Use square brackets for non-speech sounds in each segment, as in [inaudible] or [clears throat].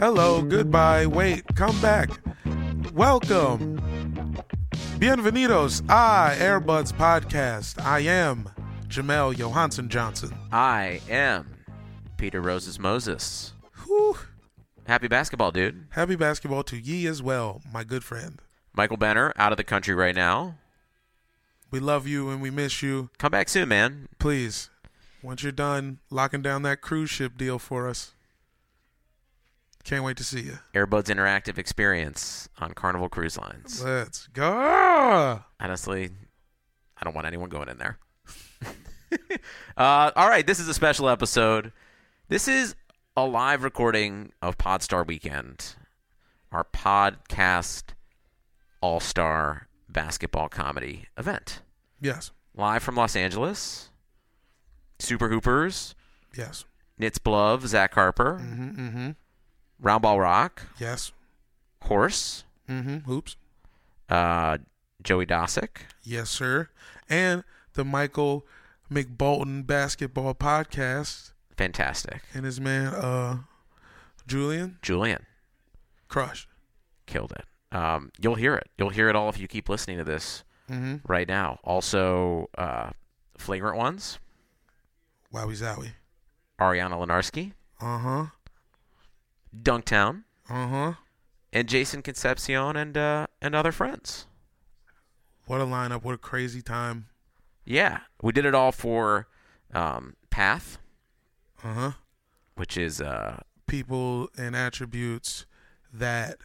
Hello, goodbye, wait, come back. Welcome. Bienvenidos a Airbuds Podcast. I am Jamel Johansson Johnson. I am Peter Rose's Moses. Whew. Happy basketball, dude. Happy basketball to ye as well, my good friend. Michael Benner out of the country right now. We love you and we miss you. Come back soon, man. Please, once you're done locking down that cruise ship deal for us, can't wait to see you. Airbuds Interactive Experience on Carnival Cruise Lines. Let's go. [laughs] Honestly, I don't want anyone going in there. [laughs] uh, all right, this is a special episode. This is a live recording of Podstar Weekend, our podcast all star basketball comedy event. Yes. Live from Los Angeles. Super Hoopers. Yes. Nitz Bluv, Zach Harper. Mm-hmm, mm-hmm. Round Ball Rock. Yes. Horse. Mm-hmm. Hoops. Uh, Joey Dosik. Yes, sir. And the Michael McBolton Basketball Podcast. Fantastic. And his man, uh, Julian. Julian. Crush. Killed it. Um, you'll hear it. You'll hear it all if you keep listening to this mm-hmm. right now. Also, uh, Flagrant Ones. Wowie Zowie. Ariana Lenarsky. Uh huh. Dunktown. Uh huh. And Jason Concepcion and uh, and other friends. What a lineup! What a crazy time! Yeah, we did it all for um, Path. Uh huh. Which is uh, people and attributes that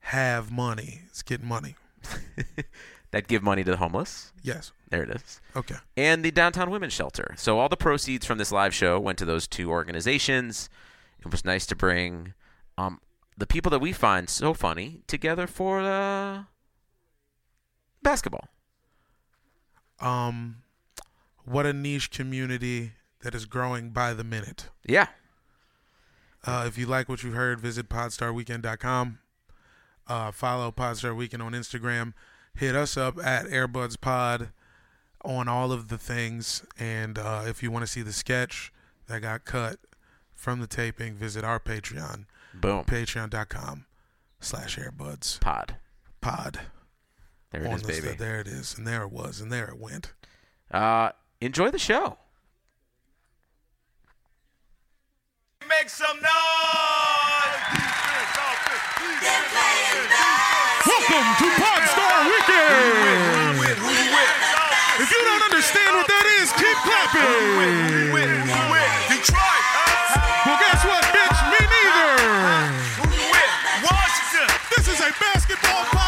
have money. It's getting money. [laughs] that give money to the homeless. Yes. There it is. Okay. And the Downtown Women's Shelter. So all the proceeds from this live show went to those two organizations. It was nice to bring um, the people that we find so funny together for uh, basketball. Um, what a niche community that is growing by the minute. Yeah. Uh, if you like what you heard, visit podstarweekend.com. Uh, follow Podstar Weekend on Instagram. Hit us up at Airbuds Pod on all of the things. And uh, if you want to see the sketch that got cut from the taping, visit our Patreon. Boom. Patreon.com slash airbuds Pod. pod. There it On is, this- baby. There it is. And there it was. And there it went. Uh, enjoy the show. Make some noise! Welcome to Podstar Weekend! If you don't understand what that is, keep clapping! Detroit! Well, guess what, bitch? Me neither! Washington! This is a basketball podcast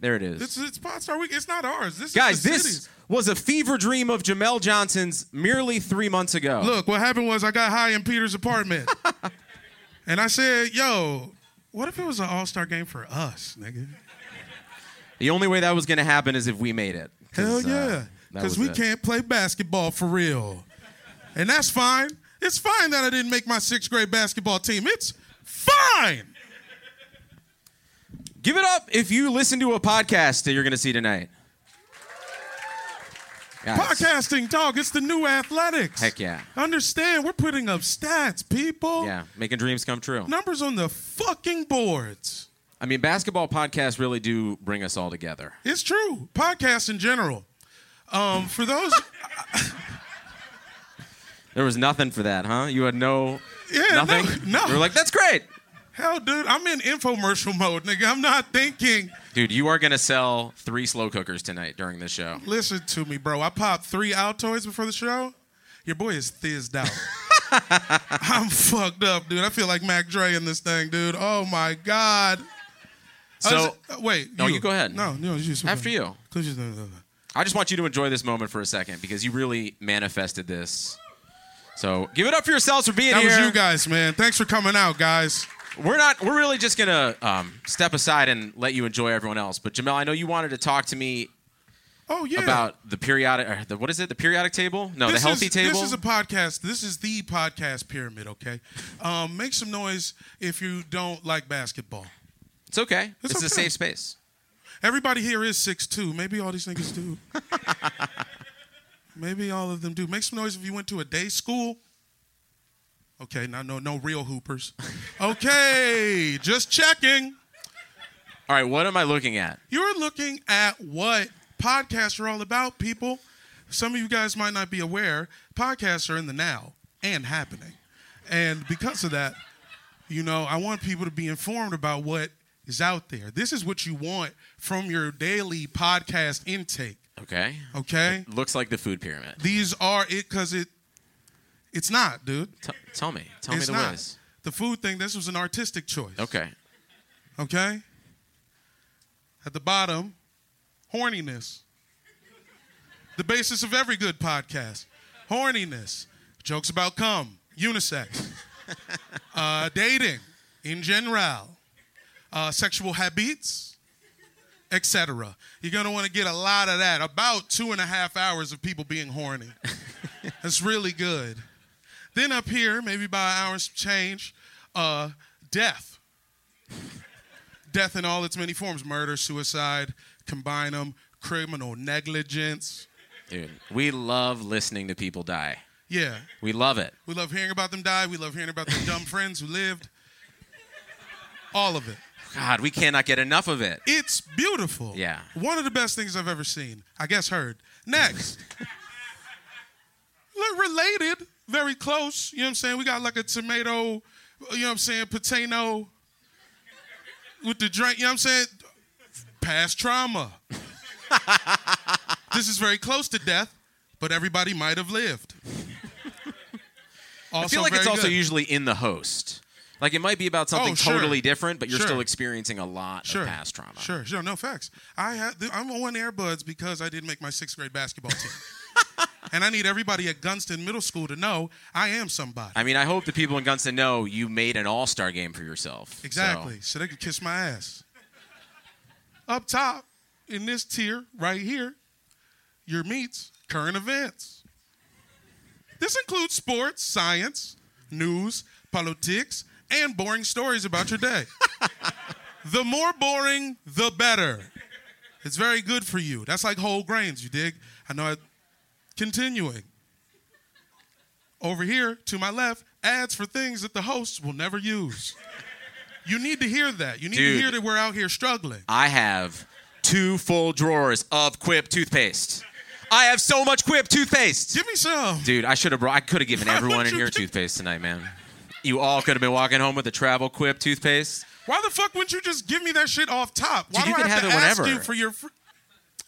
There it is. It's it's Podstar Week. It's not ours. This Guys, is the this city's. was a fever dream of Jamel Johnson's merely three months ago. Look, what happened was I got high in Peter's apartment, [laughs] and I said, "Yo, what if it was an All Star game for us, nigga? The only way that was going to happen is if we made it. Hell uh, yeah, because was we it. can't play basketball for real, and that's fine. It's fine that I didn't make my sixth grade basketball team. It's fine. Give it up if you listen to a podcast that you're going to see tonight. Guys, Podcasting, dog. It's the new athletics. Heck yeah. Understand? We're putting up stats, people. Yeah, making dreams come true. Numbers on the fucking boards. I mean, basketball podcasts really do bring us all together. It's true. Podcasts in general. Um, for those, [laughs] There was nothing for that, huh? You had no yeah, nothing. No, no. You were like, "That's great, hell, dude. I'm in infomercial mode, nigga. I'm not thinking. dude." You are going to sell three slow cookers tonight during this show. Listen to me, bro. I popped three Altoids before the show. Your boy is thizzed out. [laughs] I'm fucked up, dude. I feel like Mac Dre in this thing, dude. Oh my god. I So- was- uh, wait. No, you go ahead. No, no, you just After you. You-. I just want you to enjoy this moment for a second because you really manifested this. So give it up for yourselves for being That here. That was you guys, man. Thanks for coming out, guys. We're not. We're really just gonna um, step aside and let you enjoy everyone else. But Jamel, I know you wanted to talk to me Oh yeah. about the periodic. Or the, what is it? The periodic table? No, This the healthy is, table. This is a podcast. This is the podcast pyramid. Okay, um, make some noise if you don't like basketball. it's okay. It's It's, a safe space. Everybody here is six two. Maybe all these niggas do. [laughs] Maybe all of them do. Make some noise if you went to a day school. Okay, now no no real hoopers. Okay, just checking. All right. What am I looking at? You're looking at what podcasts are all about, people. Some of you guys might not be aware, podcasts are in the now and happening. And because of that, you know, I want people to be informed about what is out there. This is what you want from your daily podcast intake, Okay. okay? Looks like the food pyramid. These are it because it it's not, dude. T- tell me. Tell it's me the not. ways. The food thing, this was an artistic choice. Okay. Okay? At the bottom, horniness. The basis of every good podcast. Horniness. Jokes about cum, unisex. [laughs] uh, dating in general. Uh, sexual habits, etc. You're going to want to get a lot of that. About two and a half hours of people being horny. [laughs] That's really good. Then up here, maybe by hours change, uh, death death in all its many forms murder, suicide, combine them, criminal negligence. Dude, we love listening to people die. Yeah. We love it. We love hearing about them die. We love hearing about their dumb [laughs] friends who lived. All of it. God, we cannot get enough of it. It's beautiful. Yeah. One of the best things I've ever seen. I guess heard. Next. [laughs] Look, related, very close. You know what I'm saying? We got like a tomato, you know what I'm saying, potato with the drink, you know what I'm saying? Past trauma. [laughs] this is very close to death, but everybody might have lived. I feel like it's also good. usually in the host. Like it might be about something Oh, sure. totally different, but you're Sure. still experiencing a lot Sure. of past trauma. Sure, sure, no facts. I had I'm on Airbuds because I didn't make my sixth grade basketball team. [laughs] and I need everybody at Gunston Middle School to know I am somebody. I mean, I hope the people in Gunston know you made an all star game for yourself. Exactly. So. they could kiss my ass. Up top, in this tier right here, your meets current events. This includes sports, science, news, politics, and boring stories about your day. [laughs] the more boring, the better. It's very good for you. That's like whole grains, you dig? I know. I, continuing. Over here to my left, ads for things that the hosts will never use. You need to hear that. You need Dude. to hear that we're out here struggling. I have two full drawers of Quip toothpaste. I have so much Quip toothpaste. Give me some. Dude, I should have brought. I could have given Why everyone in you here give- toothpaste tonight, man. You all could have been walking home with a travel Quip toothpaste. Why the fuck wouldn't you just give me that shit off top? Why Dude, you do I have, have to it ask whenever. you for your fr-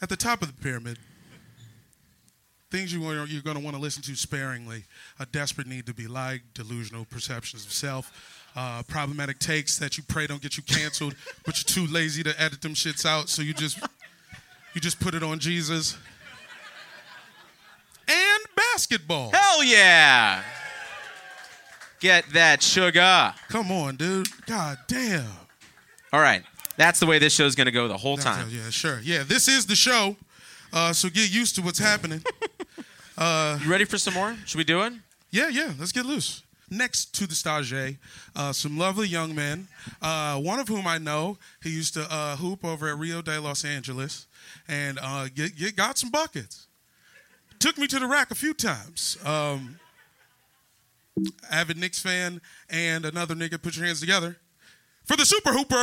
at the top of the pyramid? Things you want, you're going to want to listen to sparingly. A desperate need to be liked, delusional perceptions of self, uh, problematic takes that you pray don't get you canceled, [laughs] but you're too lazy to edit them shits out, so you just you just put it on Jesus. And basketball. Hell yeah! Get that sugar. Come on, dude. God damn. All right, that's the way this show's gonna go the whole time. Yeah, sure. Yeah, this is the show, uh, so get used to what's happening. [laughs] Uh, you ready for some more? Should we do it? Yeah, yeah. Let's get loose. Next to the stage, uh, some lovely young men. Uh, one of whom I know, he used to uh, hoop over at Rio de Los Angeles, and uh, get, get, got some buckets. Took me to the rack a few times. Um, avid Knicks fan and another nigga. Put your hands together for the Super Hoopers.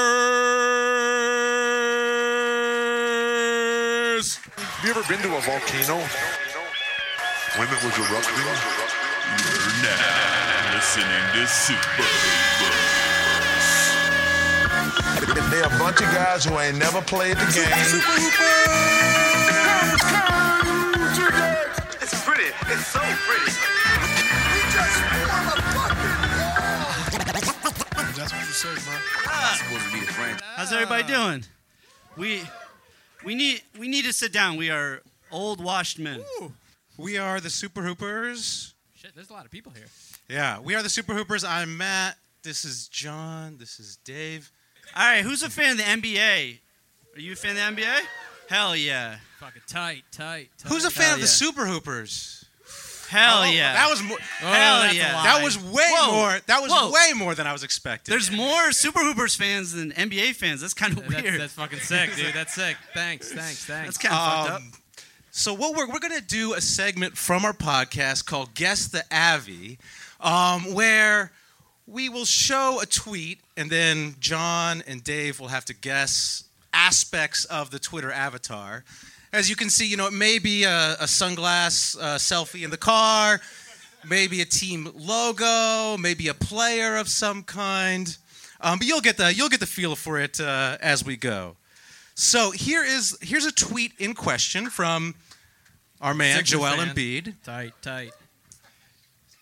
Have you ever been to a volcano when it was erupting? You're now listening to Super They're a bunch of guys who ain't never played the game. It's pretty. It's so pretty. We just motherfucking wall. That's what you say, bro. How's everybody doing? We we need we need to sit down. We are old washed men. We are the Super Hoopers. Shit, there's a lot of people here. Yeah, we are the Super Hoopers. I'm Matt. This is John. This is Dave. All right, who's a fan of the NBA? Are you a fan of the NBA? Hell yeah. Fucking tight, tight. tight. Who's a fan Hell of the yeah. Super Hoopers? Hell Oh, yeah. That was more. Hell that's a yeah. lie. That was way Whoa. more. That was Whoa. way more than I was expecting. There's more Super Hoopers fans than NBA fans. That's kind of That's, weird. that's fucking sick, dude. That's sick. Thanks, thanks, thanks. That's kind of fucked up. Um, So what we're we're gonna do a segment from our podcast called Guess the Avi, um, where we will show a tweet and then John and Dave will have to guess aspects of the Twitter avatar. As you can see, you know it may be a, a sunglass uh, selfie in the car, maybe a team logo, maybe a player of some kind. Um, but you'll get the you'll get the feel for it uh, as we go. So here is here's a tweet in question from our man Sixers Joel fan. Embiid. Tight, tight.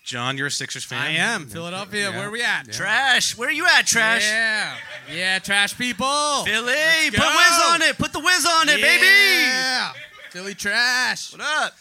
John, you're a Sixers fan. I am. Philadelphia, where are we at? Trash. Where are you at, Trash? Yeah. Yeah, trash people. Philly, Let's put go. whiz on it. Put the whiz on it, baby. Yeah. Philly trash. What up?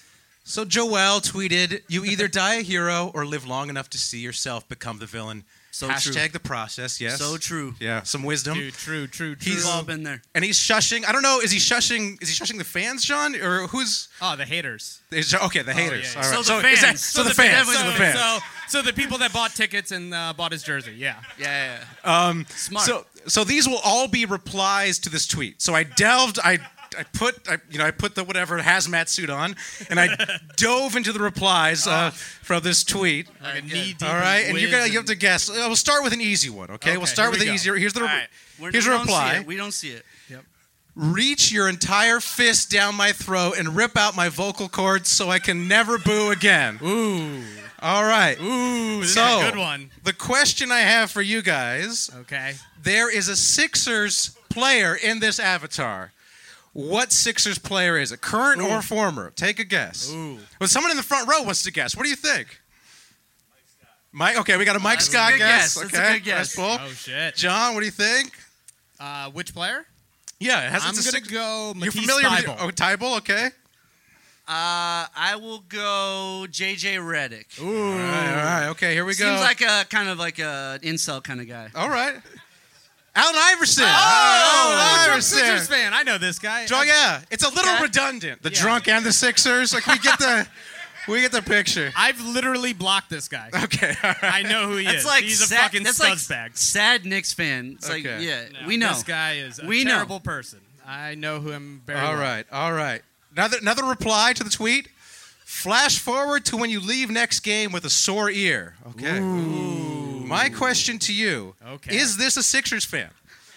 So Joel tweeted, "You either die a hero or live long enough to see yourself become the villain." So Hashtag true. the process. Yes. So true. Yeah. Some wisdom. Dude, true, true, true. We've all been there. And he's shushing. I don't know. Is he shushing? Is he shushing the fans, John, or who's? Oh, the haters. Is, okay, the haters. yeah, yeah. All right. So the is that- fans. so, So the the fans. fans. So So, the fans. so, so the people that bought tickets and uh, bought his jersey, yeah. Yeah, yeah. Um, Smart. So, so these will all be replies to this tweet. So I delved, I, I put, I, you know, I put the whatever hazmat suit on, and I [laughs] dove into the replies uh, from this tweet. Like a All right, and you're you have to guess. Uh, We'll start with an easy one, okay? we'll start here with we an go. easier. Here's the All right. We're- here's we a don't see reply. it. We don't see it. Yep. Reach your entire fist down my throat and rip out my vocal cords so I can never boo again. Ooh. All right. Ooh, this so, is a good one. The question I have for you guys Okay. there is a Sixers player in this avatar. What Sixers player is it? Current or former? Take a guess. Ooh. Well, someone in the front row wants to guess. What do you think? Mike. Okay, we got a Mike That's a Scott good guess. guess. That's Okay, a good guess. that's cool. Oh, shit. John, what do you think? Uh, which player? Yeah, it has I'm it's a going Six- to go You're familiar Thybulle. with Oh, Thybulle, okay. Uh, I will go JJ Redick. Ooh. All right, all right. Okay, here we go. Seems like a kind of like a incel kind of guy. All right. Allen Iverson. Oh, Allen Trump Iverson. Sixers fan. I know this guy. Oh yeah, it's a little Okay. redundant. The Yeah. drunk and the Sixers. Like we get the, [laughs] we get the picture. I've literally blocked this guy. Okay, all right. I know who he That's is. like He's a fucking that's like scuzzbag. sad Knicks fan. It's like yeah, No, we know this guy is a we know. terrible person. I know him very All well. right, all right. Another another reply to the tweet. Flash forward to when you leave next game with a sore ear. Okay. My question to you: Okay. Is this a Sixers fan?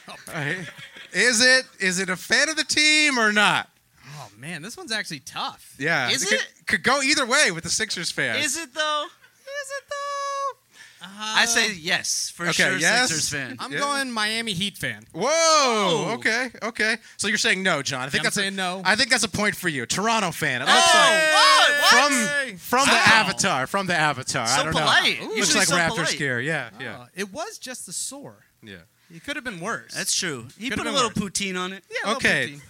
[laughs] Is it? Is it a fan of the team or not? Oh man, this one's actually tough. Yeah. Is could, it? Could go either way with the Sixers fan. Is it though? Is it though? I say yes for Okay, sure. yes. Sixers fan. I'm Yeah. going Miami Heat fan. Whoa. Okay. Okay. So you're saying no, John? I think Yeah, I'm that's saying a, no. I think that's a point for you. Toronto fan. It Oh, looks like what? What? from from the Wow. Avatar. From the Avatar. I So don't polite. know. Ooh. Looks Usually like so Raptor polite. scare. Yeah. Ah, yeah. Oh, it was just the sore. Yeah. It could have been worse. That's true. He Could've put a been little worse. poutine on it. Yeah, a little Okay. poutine.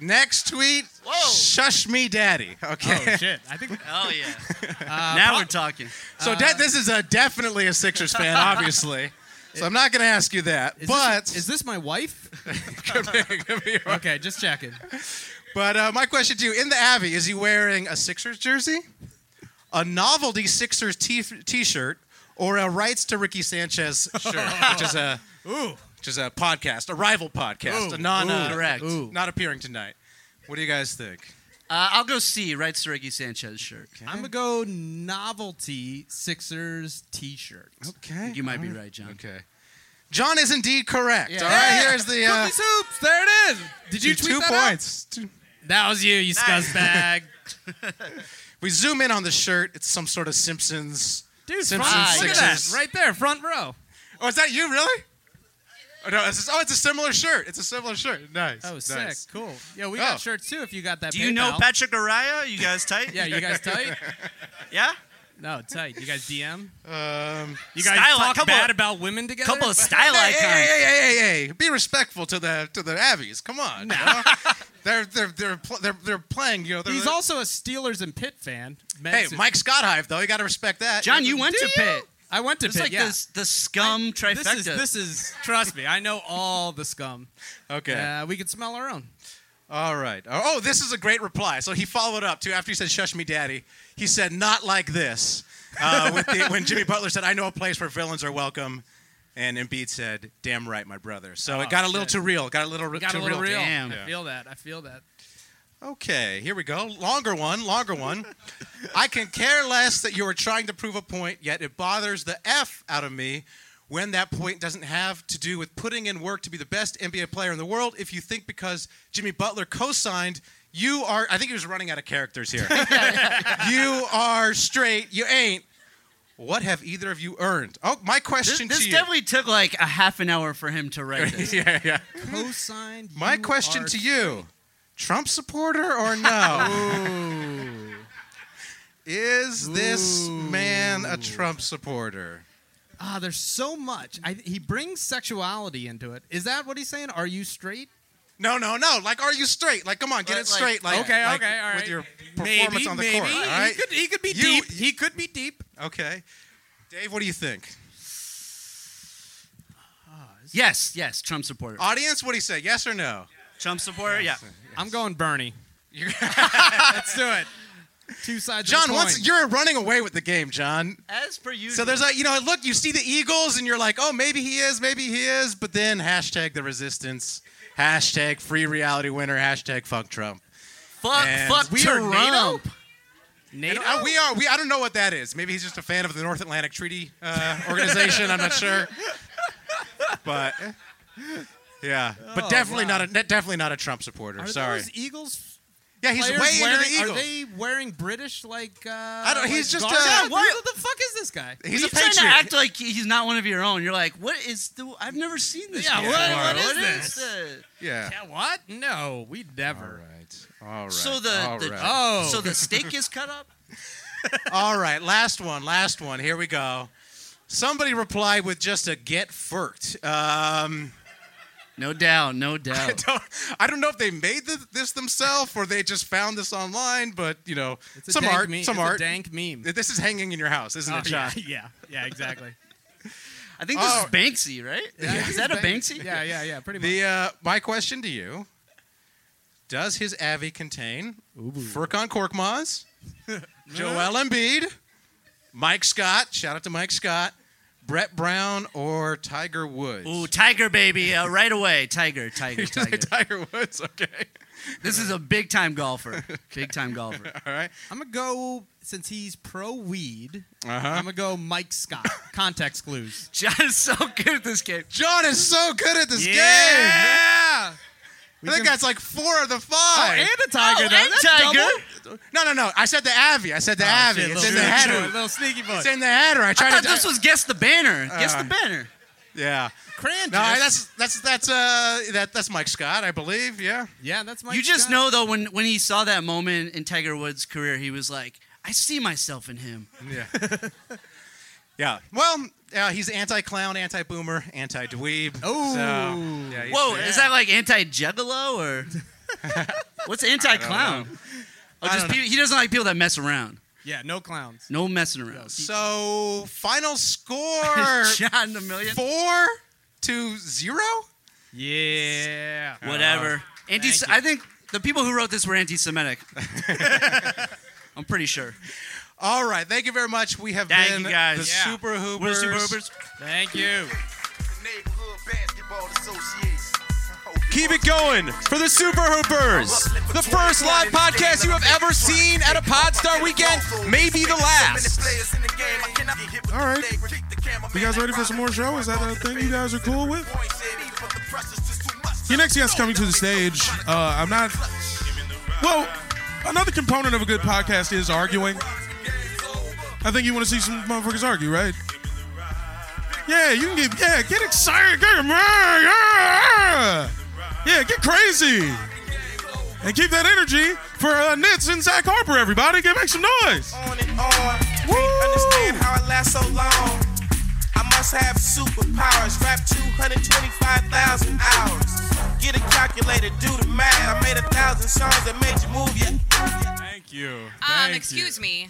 Next tweet. Whoa. Shush me, daddy. Okay. Oh shit! I think. [laughs] Oh yeah. Uh, now pro- we're talking. So de- this is a definitely a Sixers fan, [laughs] obviously. So I'm not going to ask you that. Is but this, is this my wife? [laughs] could be, could be right. okay, just checking. But uh, my question to you: In the Avi, is he wearing a Sixers jersey, a novelty Sixers t- t-shirt, or a rights to Ricky Sanchez shirt, which is a Ooh. Which is a podcast, a rival podcast, Ooh. a non uh, Correct. Ooh. not appearing tonight. What do you guys think? Uh, I'll go C. Right, Ricky Sanchez shirt. I'm gonna go novelty Sixers T-shirt. Okay, You might be right, John. Okay, John is indeed correct. Yeah. All right, here's the uh, Cookies hoops. There it is. Did you two, tweet two that out? points. Two- That was you, you scuzzbag. [laughs] We zoom in on the shirt. It's some sort of Simpsons. Dude, Simpsons front, look at that, Sixers. right there, front row. Oh, is that you? Really? Oh, no, it's oh, it's a similar shirt. It's a similar shirt. Nice. Oh, sick, nice. cool. Yeah, we Oh. got shirts too. If you got that. Do you know PayPal. Patrick Araya? You guys tight? [laughs] Yeah, you guys tight? [laughs] yeah. No, tight. You guys DM. Um, You guys Style- talk couple- bad about women together. Couple of [laughs] style hey, icons. hey, hey, hey, hey, hey! Be respectful to the to the Avis. Come on. you know? they're they're they're pl- they're they're playing. You know. They're, He's also a Steelers and Pitt fan. Meant Hey, Mike Scott Hive though. You got to respect that. John, you went to you? Pitt. I went to It's Pitt. like yeah. this, the scum trifecta. This is this is trust me. I know all the scum. [laughs] Okay. Uh, we could smell our own. All right. Oh, this is a great reply. So he followed up too after he said "Shush me, Daddy." He said, "Not like this." Uh, [laughs] with the, when Jimmy Butler said, "I know a place where villains are welcome," and Embiid said, "Damn right, my brother." So Oh, it got a little shit. too real. Got a little Got too a little real. Damn. I feel that. I feel that. Okay, here we go. Longer one, longer one. I can care less that you are trying to prove a point, yet it bothers the F out of me when that point doesn't have to do with putting in work to be the best NBA player in the world. If you think because Jimmy Butler co signed, you are, I think he was running out of characters here. [laughs] you are straight, you ain't. What have either of you earned? Oh, my question this to you. This definitely took like a half an hour for him to write [laughs] this. yeah, yeah. Co-signed. My question to you Trump supporter or no? [laughs] Is this man a Trump supporter? Ah, there's so much. I, he brings sexuality into it. Is that what he's saying? Are you straight? No, no, no. Like, are you straight? Like, come on, get Like- it straight. Like, okay, like, okay, all right. With your performance maybe, on the maybe. court, all right? He could, he could be You- deep. He could be deep. Okay. Dave, what do you think? Yes, yes, Trump supporter. Audience, what do you say? Yes or no? Trump supporter, yeah. I'm going Bernie. [laughs] [laughs] Let's do it. Two sides. John, of the once you're running away with the game, John. As per usual. So there's a, you know, look, you see the Eagles, and you're like, oh, maybe he is, maybe he is, but then hashtag the resistance, hashtag free reality winner, hashtag fuck Trump. fuck, and fuck we are Trump. NATO. And, NATO. uh, we are. We. I don't know what that is. Maybe he's just a fan of the North Atlantic Treaty uh, [laughs] Organization. I'm not sure. But yeah, but Oh, definitely wow. not a definitely not a Trump supporter. Are Sorry. those Eagles? Yeah, he's players way into wearing, the Eagles. Are they wearing British like? Uh, I don't- he's just, uh, what? what- What the fuck is this guy? He's You're a trying to patriot. act like he's not one of your own. You're like, what is the? I've never seen this. Yeah, before. what- what is this? the- yeah. Yeah, what? No, we never. All right. All right. So the, All the right. Oh. so the [laughs] steak is cut up. All right. Last one. Last one. Here we go. Somebody replied with just a get furked. Um, No doubt, no [laughs] I doubt. don't, I don't know if they made the, this themselves or they just found this online, but you know, It's a some dank art, meme. some It's a art. dank meme. This is hanging in your house, isn't Oh, it, [laughs] yeah, John? [laughs] yeah, yeah, exactly. I think this Oh. is Banksy, right? is that a Banksy? Yeah, yeah, yeah, pretty much. The uh, my question to you: Does his Avi contain Furkan Korkmaz, Joel Embiid, Mike Scott? Shout out to Mike Scott, Brett Brown, or Tiger Woods? Ooh, Tiger baby, uh, right away. Tiger, [laughs] Tiger, Tiger. Tiger Woods, okay. This is a big time golfer. [laughs] Big time golfer. [laughs] All right. I'm gonna go since he's pro weed. Uh-huh. I'm gonna go Mike Scott. Context clues. John is so good at this game. John is so good at this game. Yeah. game. We I think can- that's like four of the Oh, five. and a tiger. Oh, though. and That's Tiger. double. No, no, no. I said the Avi. I said the Oh, Avi. shit, it's in the sneaky header. boy, Little sneaky boy. It's in the header. I tried I thought to. this was guess the banner. Guess Uh, the banner. yeah. Cran. No, that's that's that's uh that that's Mike Scott, I believe. Yeah. yeah, that's Mike. you just Scott. know though when when he saw that moment in Tiger Woods' career, he was like, I see myself in him. Yeah. [laughs] yeah. Well, uh, he's anti-clown, anti-boomer, anti-dweeb. Oh. So, yeah, he's- Whoa, yeah. is that like anti-juggalo or [laughs] what's anti-clown? Oh, I just don't know. people, he doesn't like people that mess around. Yeah, no clowns. No messing around. So final score [laughs] John a million. four to zero. Yeah. Whatever. Anti. thank you. I think the people who wrote this were anti-Semitic. [laughs] I'm pretty sure. All right. Thank you very much. We have Thank been you, guys. the Yeah. Super Hoopers. We're the Super Hoopers. Thank you. Neighborhood Basketball Association. Keep it going for the Super Hoopers. The first live podcast you have ever seen at a Podstar weekend, maybe the last. All right. You guys ready for some more show? Is that a thing you guys are cool with? Your next guest coming to the stage. Uh, I'm not. Well, another component of a good podcast is arguing. I think you want to see some motherfuckers argue, right? Yeah, you can get yeah, get excited, get mad, yeah, yeah, get crazy, and keep that energy for uh, Nitz and Zach Harper. Everybody, get make some noise. on and on. Can't understand how it lasts so long. I must have superpowers. Rap 225,000 hours. Get a calculator, do the math. I made a thousand songs that made you move your. Thank you. Um, excuse you. me.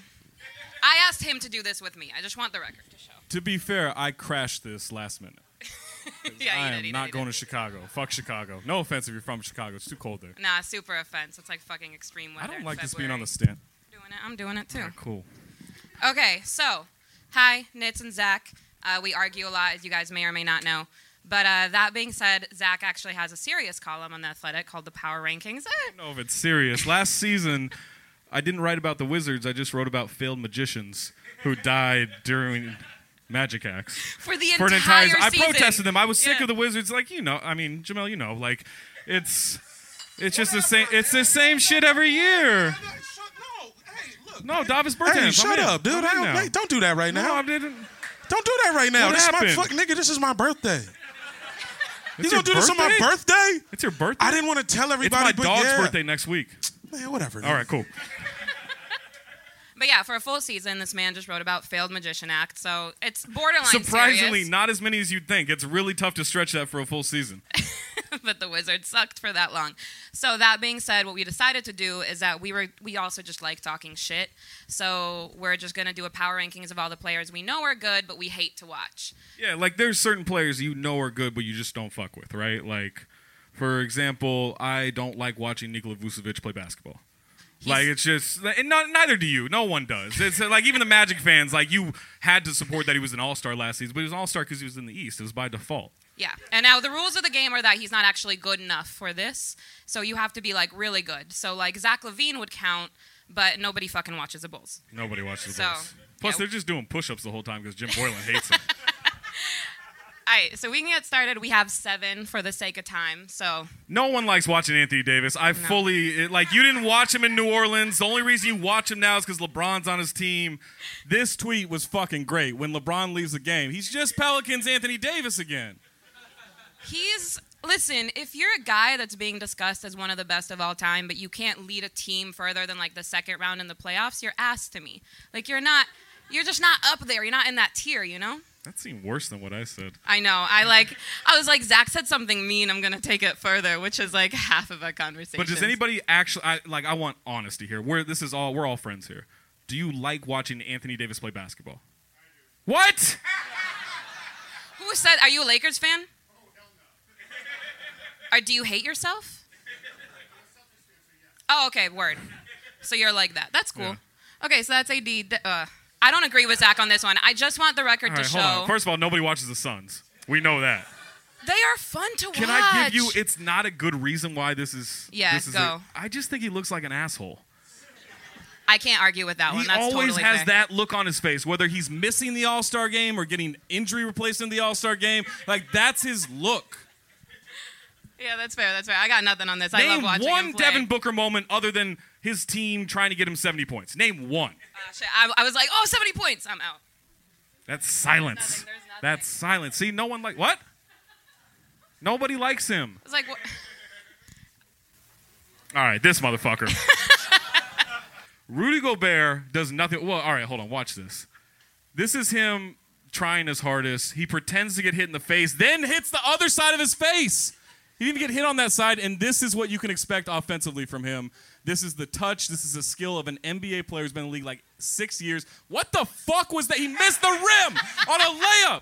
I asked him to do this with me. I just want the record to show. To be fair, I crashed this last minute. [laughs] yeah, I am did, not did, going to Chicago. Fuck Chicago. No offense if you're from Chicago. It's too cold there. Nah, super offense. It's like fucking extreme weather. I don't like this being on the stand. Doing it. I'm doing it too. Alright, cool. Okay, so hi, Nitz and Zach. Uh, we argue a lot, as you guys may or may not know. But uh, that being said, Zach actually has a serious column on the Athletic called the Power Rankings. I don't know if it's serious. Last season, I didn't write about the Wizards. I just wrote about failed magicians who died during magic acts. For the For an entire entire, I protested them. I was sick Yeah. of the Wizards. Like you know, I mean, Jamel, you know, like it's it's just the same. It's the same shit every year. No, Davis Bertans. Hey, I'm shut up, dude. I'm I in don't, now. wait, don't do that right now. No. I didn't. Don't do that right now. What this happened? is my fuck, nigga. This is my birthday. You It's gonna do your this on my birthday? It's your birthday. I didn't want to tell everybody. It's everybody. my but dog's yeah. birthday next week. Man, whatever. All right, cool. But yeah, for a full season, this man just wrote about failed magician act. So it's borderline Surprisingly, serious. not as many as you'd think. It's really tough to stretch that for a full season. [laughs] but the wizard sucked for that long. So that being said, what we decided to do is that we were we also just like talking shit. So we're just gonna do a power rankings of all the players we know are good, but we hate to watch. Yeah, like there's certain players you know are good, but you just don't fuck with, right? Like, for example, I don't like watching Nikola Vucevic play basketball. Like it's just, and not, neither do you. No one does. It's like even the Magic fans, like you had to support that he was an All Star last season, but he was an All Star because he was in the East. It was by default. Yeah. And now the rules of the game are that he's not actually good enough for this. So you have to be like really good. So like Zach LaVine would count, but nobody fucking watches the Bulls. Nobody watches the So, Bulls. Plus, they're just doing push-ups the whole time because Jim Boylen hates them. [laughs] All right, so we can get started. We have seven for the sake of time. So No one likes watching Anthony Davis. I fully it, like. You didn't watch him in New Orleans. The only reason you watch him now is because LeBron's on his team. This tweet was fucking great. When LeBron leaves the game, he's just Pelicans Anthony Davis again. he's listen. If you're a guy that's being discussed as one of the best of all time, but you can't lead a team further than like the second round in the playoffs, you're ass to me. Like you're not. You're just not up there. You're not in that tier. You know. That seemed worse than what I said. I know. I like. I was like, Zach said something mean. I'm gonna take it further, which is like [laughs] half of our conversation. But does anybody actually I, like? I want honesty here. We're this is all we're all friends here. Do you like watching Anthony Davis play basketball? What? [laughs] Who said? Are you a Lakers fan? Oh, hell no. or do you hate yourself? Oh, okay. Word. So you're like that. That's cool. Okay, so that's AD. Uh, I don't agree with Zach on this one. I just want the record All to show on. First of all, nobody watches the Suns. We know that. they are fun to Can watch. Can I give you? It's not a good reason why this is. Yeah, this is go. a- I just think he looks like an asshole. I can't argue with that one. He always totally has fair. that look on his face, whether he's missing the All Star game or getting injury replaced in the All Star game. Like that's his look. Yeah, that's fair. That's fair. I got nothing on this. I love Name watching one. Devin Booker moment other than his team trying to get him 70 points. Name one. Uh, shit. I, I was like, oh, 70 points. I'm out. That's silence. That's silence. See, no one like what? Nobody likes him. I was like, what? All right, this motherfucker. [laughs] Rudy Gobert does nothing. Well, all right, hold on. Watch this. This is him trying his hardest. He pretends to get hit in the face, then hits the other side of his face. He didn't get hit on that side, and this is what you can expect offensively from him. This is the touch. This is a skill of an NBA player who's been in the league like six years. What the fuck was that? He missed the rim on a layup.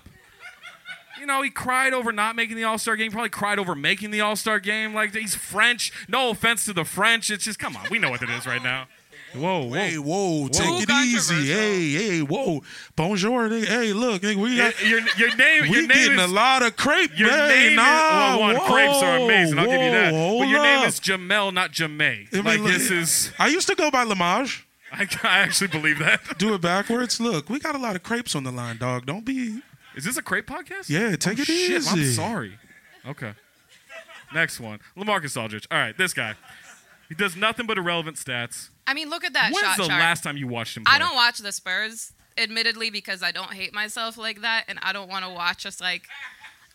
You know, he cried over not making the All Star game. Probably cried over making the All Star game. Like he's French. No offense to the French. It's just come on. We know what it is right now. Whoa, whoa, Hey, whoa, take it easy. Hey, hey, whoa. Bonjour. nigga. Hey, look, nigga, we got, Your, your name. we your name getting is, a lot of crepe. Your hey, name nah, is well, one. whoa, crepes are amazing. I'll give you that. whoa, But your hold name up. is Jamel, not Jamay. I mean, like look, this is. I used to go by Lamage. I, I actually believe that. Do it backwards. Look, we got a lot of crepes on the line, dog. Don't be. Is this a crepe podcast? Yeah, take Oh, it shit, I'm easy. sorry. Okay. Next one. Lamarcus Aldridge. All right, this guy. He does nothing but irrelevant stats. I mean, look at that When's shot the chart. last time you watched him play? I don't watch the Spurs, admittedly, because I don't hate myself like that, and I don't want to watch us like.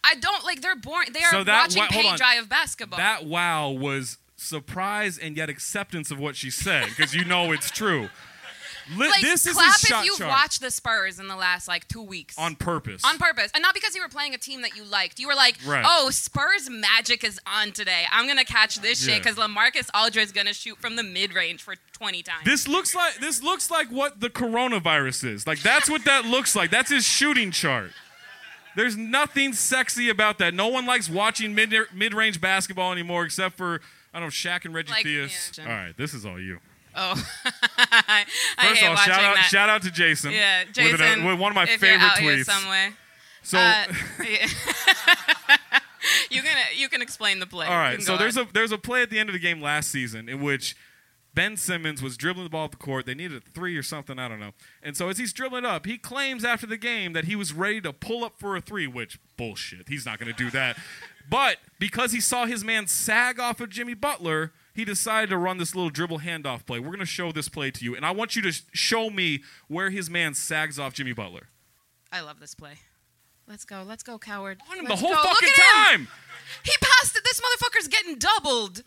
I don't like. They're boring. They are So that- watching paint dry of basketball. That wow was surprise and yet acceptance of what she said because you know it's true. Li- like, this is clap if you've chart watched the Spurs in the last like two weeks. on purpose. On purpose, and not because you were playing a team that you liked. You were like, Right. "Oh, Spurs magic is on today. I'm gonna catch this Yeah. shit because Lamarcus Aldridge is gonna shoot from the mid range for 20 times." This looks like this looks like what the coronavirus is. Like that's what that looks like. That's his shooting chart. There's nothing sexy about that. No one likes watching mid mid range basketball anymore, except for I don't know Shaq and Reggie Like, Theus. yeah, all right, this is all you. Oh, [laughs] I First hate of all, shout out that. shout out to Jason. Yeah, with, Jason. an- with one of my if favorite you're out Here tweets. somewhere. So Uh, [laughs] yeah. [laughs] you can you can explain the play. All right, so there's on. a there's a play at the end of the game last season in which Ben Simmons was dribbling the ball up the court. They needed a three or something, I don't know. And so as he's dribbling up, he claims after the game that he was ready to pull up for a three, which bullshit. He's not going to do that. But because he saw his man sag off of Jimmy Butler, he decided to run this little dribble handoff play. We're going to show this play to you, and I want you to show me where his man sags off Jimmy Butler. I love this play. Let's go. Let's go, coward. him Let's the whole go. Fucking time. He passed it. This motherfucker's getting doubled.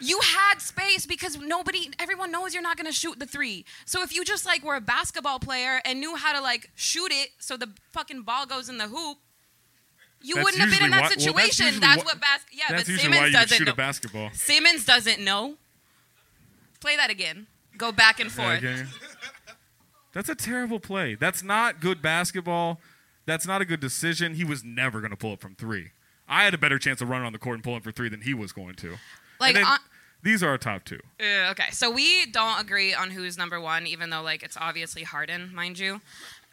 You had space because nobody, everyone knows you're not gonna shoot the three. So if you just like were a basketball player and knew how to like shoot it so the fucking ball goes in the hoop, you That's wouldn't have been in that why- well, that's situation. that's what bas- Yeah, That's but Simmons why you doesn't shoot know. a basketball. Simmons doesn't know. Play that again. Go back and forth. Okay. That's a terrible play. That's not good basketball. That's not a good decision. He was never going to pull it from three. I had a better chance of running on the court and pulling for three than he was going to. Like, then on- these are our top two. Uh, okay, so we don't agree on who's number one, even though like it's obviously Harden, mind you.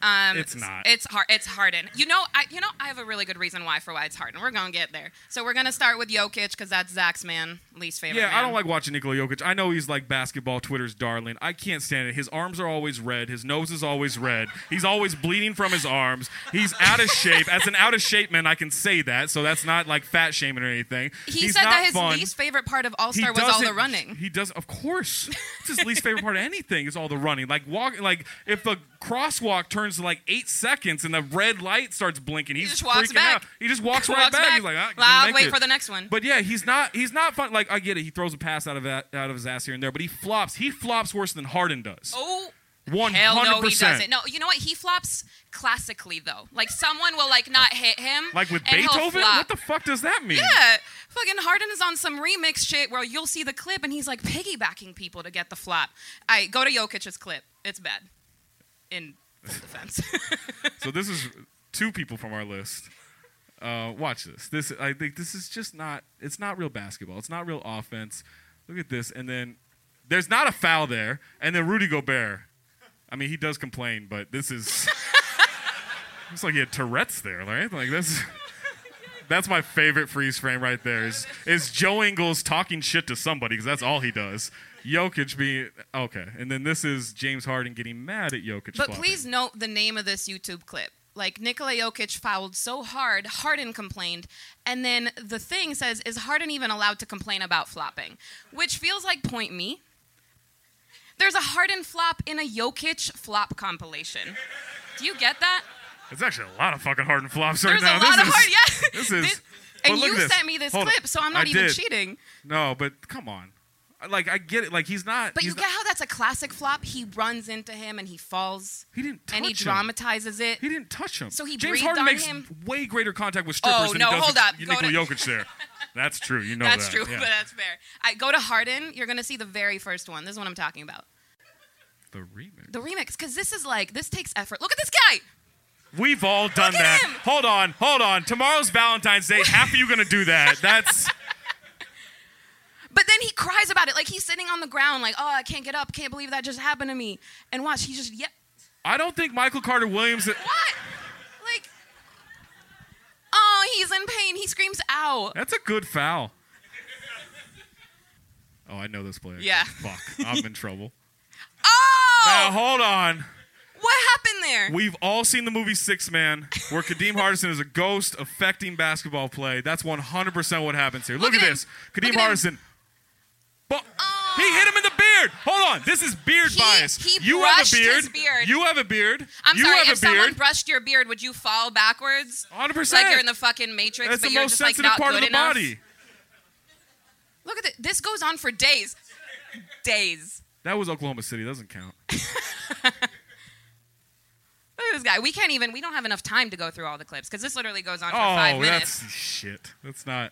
Um, It's not. It's hard. It's Harden. You know, I you know I have a really good reason why for why it's Harden. We're gonna get there. So we're gonna start with Jokic because that's Zach's man, least favorite. Yeah, man. I don't like watching Nikola Jokic. I know he's like basketball Twitter's darling. I can't stand it. His arms are always red. His nose is always red. He's always bleeding from his arms. He's out of shape. As an out of shape man, I can say that. So that's not like fat shaming or anything. He he's said that his fun. least favorite part of All Star was all the running. He does, of course. It's his least favorite part of anything is all the running. Like walk, like if the crosswalk turns to like eight seconds and the red light starts blinking, he's just walks freaking back. out. He just walks [laughs] right Walks back. back. He's like, ah, I'll wait make for the next one. But yeah, he's not. He's not fun. Like I get it. He throws a pass out of that, out of his ass here and there, but he flops. He flops worse than Harden does. Oh. One Hell no, hundred he doesn't. No, you know what? He flops classically though. Like someone will like not hit him. Like with Beethoven? What the fuck does that mean? Yeah, fucking Harden is on some remix shit where you'll see the clip and he's like piggybacking people to get the flop. I go to Jokic's clip. It's bad. In defense. [laughs] So this is two people from our list. Uh, watch this. This I think this is just not. It's not real basketball. It's not real offense. Look at this, and then there's not a foul there, and then Rudy Gobert. I mean, he does complain, but this is. [laughs] it's like he had Tourette's there, right? Like that's. [laughs] That's my favorite freeze frame right there. Is is Joe Ingles talking shit to somebody because that's all he does. Jokic being okay, and then this is James Harden getting mad at Jokic. but flopping. please note the name of this YouTube clip. Like Nikola Jokic fouled so hard, Harden complained, and then the thing says, "Is Harden even allowed to complain about flopping?" Which feels like point me. There's a Harden flop in a Jokic flop compilation. Do you get that? It's actually a lot of fucking Harden flops right now. There's a this lot of is, hard, yeah. This is. This- and you sent me this Hold clip, on. so I'm not I even did. cheating. No, but come on. Like I get it. Like he's not. But he's you get how that's a classic flop? He runs into him and he falls. He didn't And he him. dramatizes it. He didn't touch him. So he James breathed Harden on makes him. way greater contact with strippers Oh, than no, he does hold up. Nikola to- Jokic there. That's true. You know that's that. true, Yeah. but that's fair. I go to Harden. You're gonna see the very first one. This is what I'm talking about. the remix. The remix, because this is like this takes effort. Look at this guy. We've all done at that. him. Hold on, hold on. Tomorrow's Valentine's Day. Half of you gonna do that. That's But then he cries about it, like he's sitting on the ground, like, "Oh, I can't get up. Can't believe that just happened to me." And watch, he just yep. I don't think Michael Carter Williams. what? Like, oh, he's in pain. He screams, out. That's a good foul. Oh, I know this player. Yeah. Fuck. I'm in trouble. [laughs] Oh, Now hold on. what happened there? We've all seen the movie Sixth Man, where Kadeem [laughs] Hardison is a ghost affecting basketball play. That's 100% what happens here. Look, at this. Kadeem Hardison. But he hit him in the beard. Hold on. This is beard He- bias. he you have a beard. his beard. You have a beard. I'm you sorry, have if a someone brushed your beard, would you fall backwards? 100%. Like you're in the fucking Matrix, That's but the you're most just like not part of the enough. body. Look at this. This goes on for days. Days. That was Oklahoma City. Doesn't count. [laughs] Look at this guy. We can't even. We don't have enough time to go through all the clips because this literally goes on for oh, five minutes. Oh, that's shit. That's not.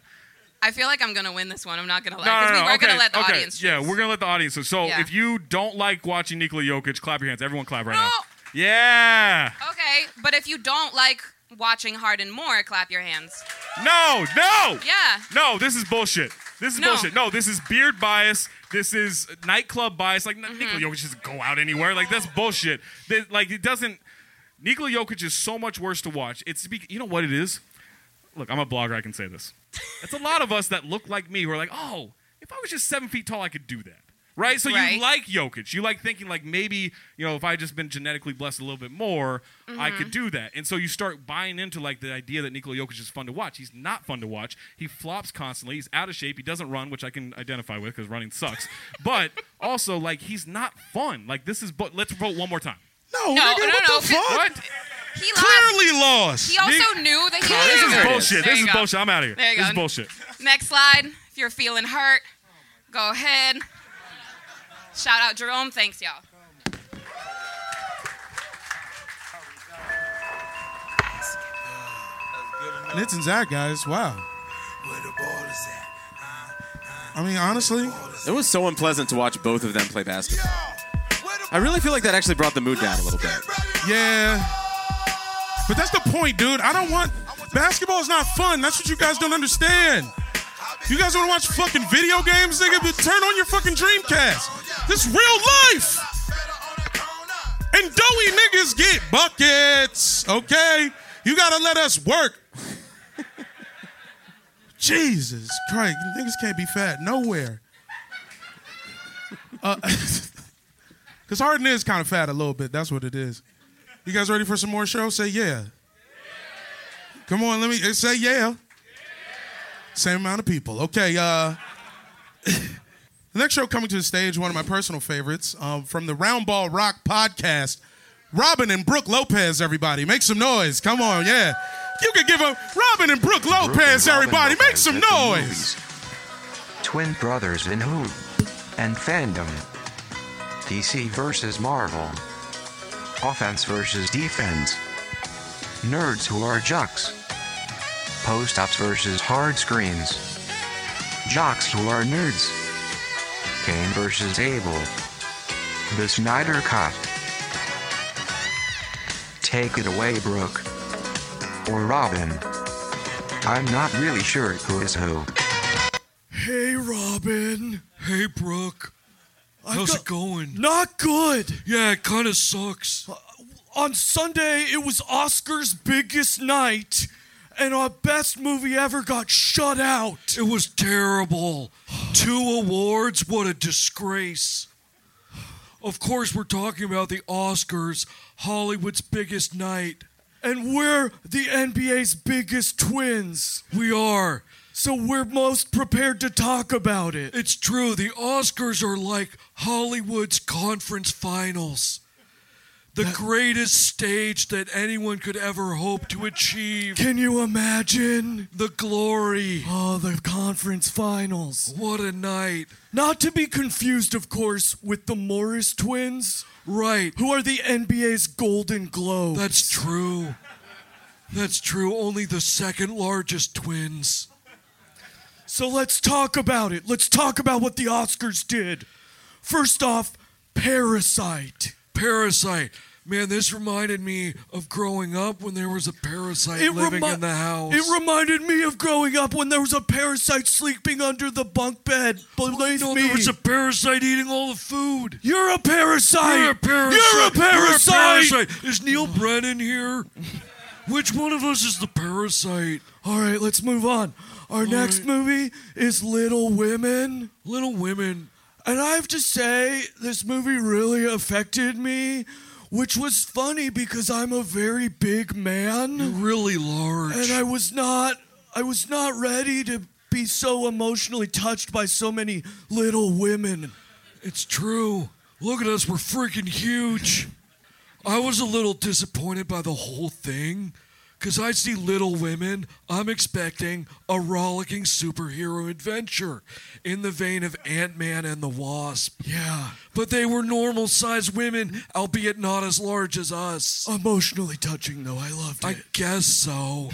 I feel like I'm gonna win this one. I'm not gonna lie No, because no, we no, were okay, gonna let the okay. audience. Yeah, choose. we're gonna let the audience. So, so Yeah. if you don't like watching Nikola Jokic, clap your hands. Everyone, clap right now. Yeah. Okay, but if you don't like watching Harden more, clap your hands. No, no. Yeah. No, this is bullshit. This is No. bullshit. No, this is beard bias. This is nightclub bias. Like Mm-hmm. Nikola Jokic doesn't go out anywhere. Like that's bullshit. That- like it doesn't. Nikola Jokic is so much worse to watch. It's be- you know what it is. Look, I'm a blogger. I can say this. It's a lot of us that look like me who are like, oh, if I was just seven feet tall, I could do that. Right? So Right. you like Jokic. You like thinking like maybe, you know, if I just been genetically blessed a little bit more, I Mhm. could do that. And so you start buying into like the idea that Nikola Jokic is fun to watch. He's not fun to watch. He flops constantly. He's out of shape. He doesn't run, which I can identify with because running sucks. [laughs] but also like he's not fun. Like this is but let's vote one more time. No, No, nigga, no, what no, the fuck? What? He. Clearly lost. He also Nick- knew that he No, was. this is bullshit. This is bullshit. I'm out of here. There you This go. is bullshit. Next slide. If you're feeling hurt, go ahead. Shout out Jerome. Thanks, y'all. Nitz and Zach, guys. Wow. I mean, honestly, It was so unpleasant to watch both of them play basketball. I really feel like that actually brought the mood down a little bit. yeah. But that's the point, dude. I don't want basketball is not fun. That's what you guys don't understand. You guys want to watch fucking video games, nigga? But turn on your fucking Dreamcast. This real life. And doughy niggas get buckets, okay? You gotta let us work. [laughs] Jesus Christ, niggas can't be fat nowhere. Uh, [laughs] Cause Harden is kind of fat a little bit. That's what it is. You guys ready for some more show? Say yeah. Come on, let me uh, say yeah. Same amount of people. Okay. Uh, [laughs] the next show coming to the stage, one of my personal favorites um, from the Roundball Rock podcast. Robin and Brooke Lopez, everybody, make some noise. Come on, yeah. You could give a Robin and Brooke Lopez, everybody, make some noise. Twin brothers in who? And fandom. DC versus Marvel. Offense versus defense. Nerds who are jocks. Post ups versus hard screens. Jocks who are nerds. Cain versus Abel. The Snyder Cut. Take it away, Brooke. Or Robin. I'm not really sure who is who. Hey, Robin. Hey, Brooke. How's got- it going? Not good. Yeah, it kind of sucks. Uh, on Sunday, it was Oscar's biggest night, and our best movie ever got shut out. It was terrible. Two awards, what a disgrace. Of course, we're talking about the Oscars, Hollywood's biggest night. And we're the NBA's biggest twins. We are. So we're most prepared to talk about it. It's true, the Oscars are like Hollywood's conference finals. The greatest stage that anyone could ever hope to achieve. Can you imagine? The glory. Oh, the conference finals. What a night. Not to be confused, of course, with the Morris twins. Right. Who are the NBA's Golden Globes. That's true. That's true. Only the second largest twins. So let's talk about it. Let's talk about what the Oscars did. First off, Parasite. Parasite. Man, this reminded me of growing up when there was a parasite It living remi- in the house. It reminded me of growing up when there was a parasite sleeping under the bunk bed. Believe no, me. there was a parasite eating all the food. You're a parasite. You're a parasite. You're a parasite. You're a parasite. Is Neil Brennan here? Which one of us is the parasite? All right, let's move on. Our next right. movie is Little Women. Little Women. And I have to say, this movie really affected me, which was funny because I'm a very big man. You're really large. And I was not I was not ready to be so emotionally touched by so many little women. It's true. Look at us, we're freaking huge. I was a little disappointed by the whole thing. Because I see Little Women, I'm expecting a rollicking superhero adventure in the vein of Ant Man and the Wasp. Yeah. But they were normal sized women, albeit not as large as us. Emotionally touching though, I loved it. I guess so.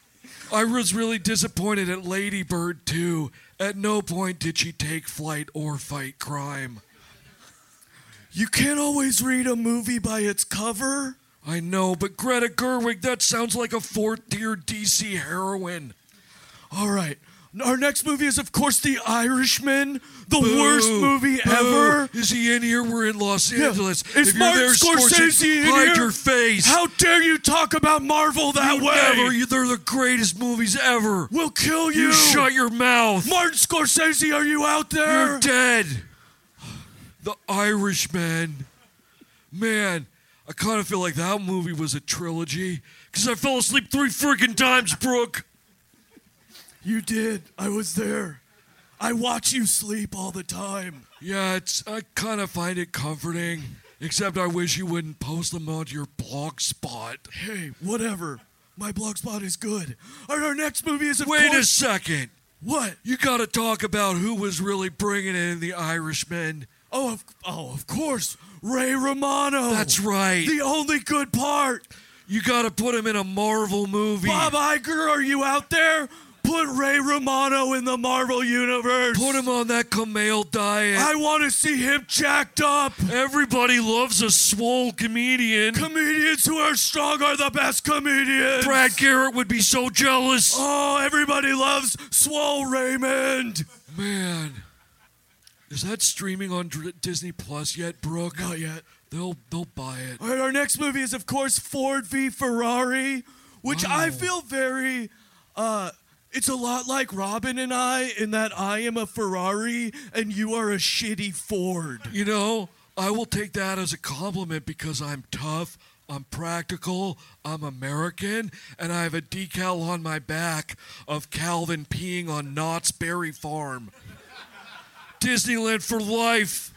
[laughs] I was really disappointed at Lady Bird too. At no point did she take flight or fight crime. You can't always read a movie by its cover. I know, but Greta Gerwig, that sounds like a fourth tier DC heroine. All right. Our next movie is, of course, The Irishman, the Boo, worst movie boo. ever. Is he in here? We're in Los Yeah. Angeles. Is if Martin you're there, Scorsese in hide here? your face. How dare you talk about Marvel that You way? Never. You, they're the greatest movies ever. We'll kill you. You shut your mouth. Martin Scorsese, are you out there? You're dead. The Irishman. Man, I kind of feel like that movie was a trilogy because I fell asleep three freaking times, Brooke. You did. I was there. I watch you sleep all the time. Yeah, it's I kind of find it comforting. Except I wish you wouldn't post them onto your blog spot. Hey, whatever. My blog spot is good. Right, our next movie is of Wait a second. What? You got to talk about who was really bringing in the Irishman. Oh, of, oh, of course, Ray Romano. That's right. The only good part. You got to put him in a Marvel movie. Bob Iger, are you out there? Put Ray Romano in the Marvel universe. Put him on that Kumail diet. I want to see him jacked up. Everybody loves a swole comedian. Comedians who are strong are the best comedians. Brad Garrett would be so jealous. Oh, everybody loves Swole Raymond. Man, is that streaming on Disney Plus yet, Brooke? Not yet. They'll they'll buy it. All right, our next movie is, of course, Ford v Ferrari, which I feel very. Uh, it's a lot like Robin and I in that I am a Ferrari and you are a shitty Ford. You know, I will take that as a compliment because I'm tough, I'm practical, I'm American, and I have a decal on my back of Calvin peeing on Knott's Berry Farm. Disneyland for life.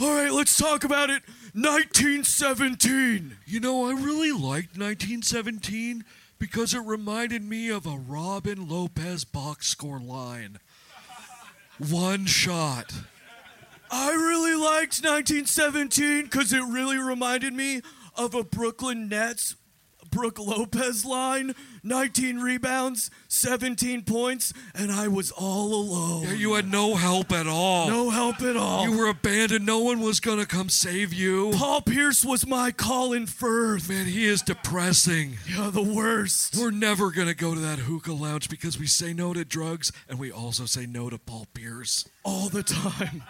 All right, let's talk about it. 1917. You know, I really liked 1917 because it reminded me of a Robin Lopez box score line. One shot. I really liked 1917 because it really reminded me of a Brooklyn Nets Brooke Lopez line. 19 rebounds, 17 points, and I was all alone. Yeah, you had no help at all. No help at all. You were abandoned. No one was gonna come save you. Paul Pierce was my Colin Firth. Man, he is depressing. Yeah, the worst. We're never gonna go to that hookah lounge because we say no to drugs and we also say no to Paul Pierce. all the time.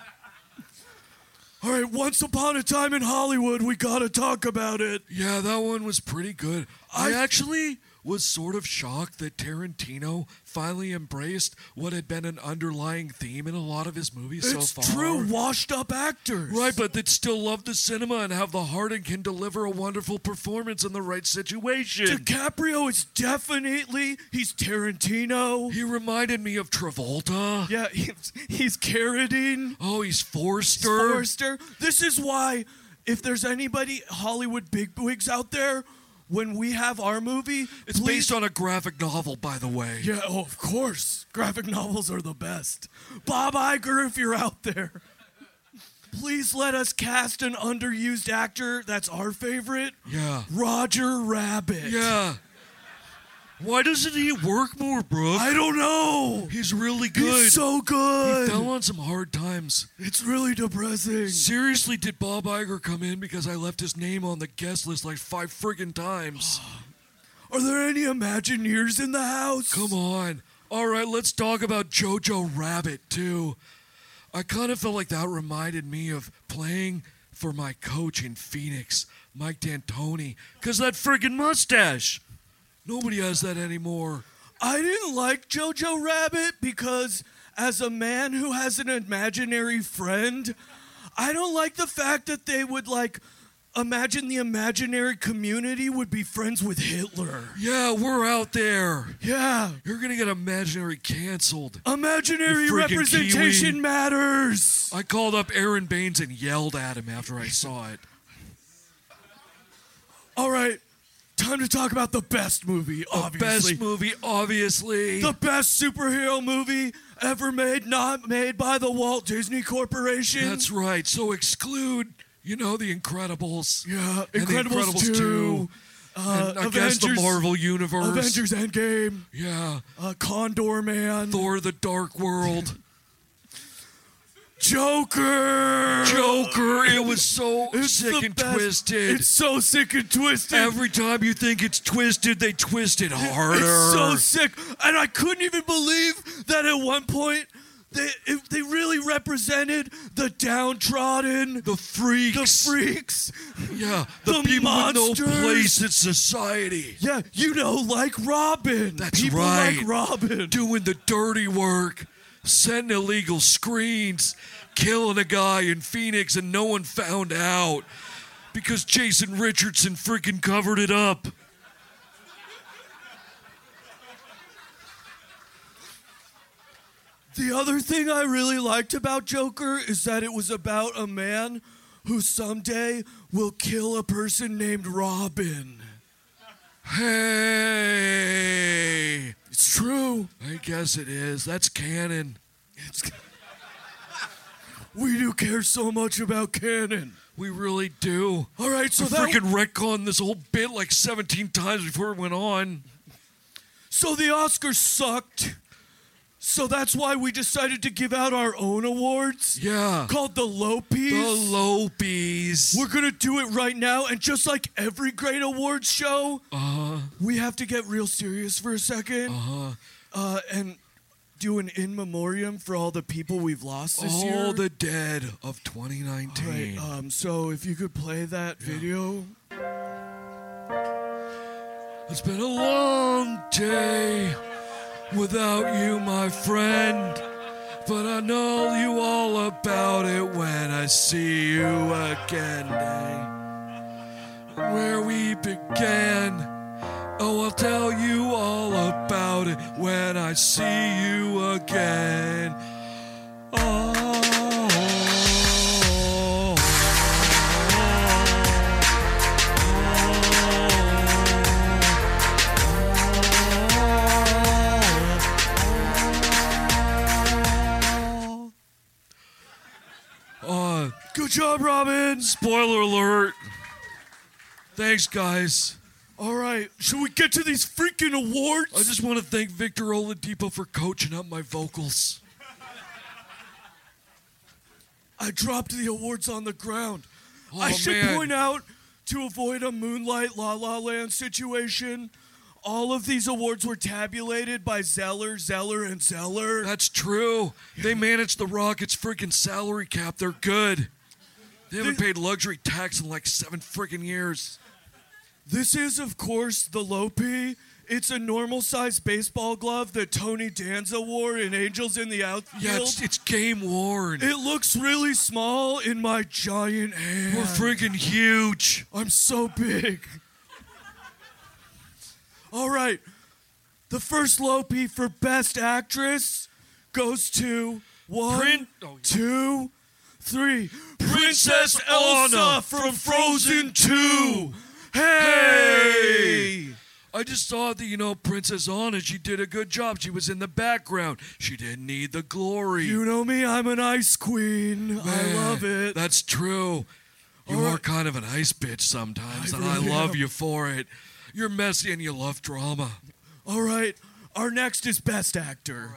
All right, once upon a time in Hollywood, we gotta talk about it. Yeah, that one was pretty good. I actually was sort of shocked that Tarantino finally embraced what had been an underlying theme in a lot of his movies It's so far. true, washed up actors. Right, but that still love the cinema and have the heart and can deliver a wonderful performance in the right situation. DiCaprio is definitely he's Tarantino. He reminded me of Travolta. Yeah, he's, he's Carradine. Oh, he's Forster. Forrester. This is why, if there's anybody Hollywood bigwigs out there, when we have our movie, It's please- based on a graphic novel, by the way. Yeah, oh, of course. Graphic novels are the best. Bob Iger, if you're out there, please let us cast an underused actor. That's our favorite. Yeah. Roger Rabbit. Yeah. Why doesn't he work more, Brooke? I don't know. He's really good. He's so good. He fell on some hard times. It's really depressing. Seriously, did Bob Iger come in because I left his name on the guest list like five friggin' times? [sighs] Are there any Imagineers in the house? Come on. All right, let's talk about Jojo Rabbit, too. I kind of felt like that reminded me of playing for my coach in Phoenix, Mike D'Antoni, because that friggin' mustache. Nobody has that anymore. I didn't like Jojo Rabbit because, as a man who has an imaginary friend, I don't like the fact that they would like imagine the imaginary community would be friends with Hitler. Yeah, we're out there. Yeah. You're gonna get imaginary canceled. Imaginary representation Kiwi. matters. I called up Aron Baynes and yelled at him after I saw it. All right, time to talk about the best movie, obviously. Best movie, obviously. The best superhero movie ever made, not made by the Walt Disney Corporation. That's right. So exclude, you know, the Incredibles. Yeah, the Incredibles 2, 2. uh, and I guess the Marvel Universe. Avengers Endgame. Yeah. Uh, Condorman. Thor the Dark World. Joker. Joker. It was so It's sick and best. twisted. It's so sick and twisted. Every time you think it's twisted, they twist it harder. It's so sick. And I couldn't even believe that at one point they if they really represented the downtrodden, the freaks, the freaks. Yeah, the, The people with no place in society. Yeah, you know, like Robin. That's People right. like Robin. Doing the dirty work, setting illegal screens, killing a guy in Phoenix, and no one found out because Jason Richardson freaking covered it up. The other thing I really liked about Joker is that it was about a man who someday will kill a person named Robin. Hey, It's true. I guess it is. That's canon. We do care so much about canon. We really do. All right, so I that freaking retconned this whole bit like 17 times before it went on. so the Oscars sucked. So that's why we decided to give out our own awards. Yeah. Called the Lopies. The Lopies. We're gonna do it right now, and just like every great awards show, Uh-huh. we have to get real serious for a second. Uh-huh. Uh, and do an in memoriam for all the people we've lost this All year. All the dead of 2019. right, um, so if you could play that video. It's been a long day without you, my friend. But I know you all about it when I see you again. Where we began. Oh, I'll tell you all about it when I see you again. Job, Robin. Spoiler alert. Thanks, guys. All right, should we get to these freaking awards? I just want to thank Victor Oladipo for coaching up my vocals. I dropped the awards on the ground. Oh, I should man. point out to avoid a Moonlight La La Land situation. All of these awards were tabulated by Zeller, Zeller, and Zeller. That's true. They manage the Rockets' freaking salary cap. They're good. They haven't paid luxury tax in like seven freaking years. This is, of course, the Lopi. It's a normal sized baseball glove that Tony Danza wore in Angels in the Outfield. Yeah, it's, it's game worn. It looks really small in my giant hand. We're freaking huge. I'm so big. All right. The first Lopi for Best Actress goes to one, oh, two, three. Princess Elsa from Frozen 2. Hey! I just thought that, you know, Princess Anna, she did a good job. She was in the background. She didn't need the glory. You know me, I'm an ice queen. I Man, love it. That's true. You All are right. kind of an ice bitch sometimes, I and I love am. you for it. You're messy and you love drama. All right. Our next is Best Actor.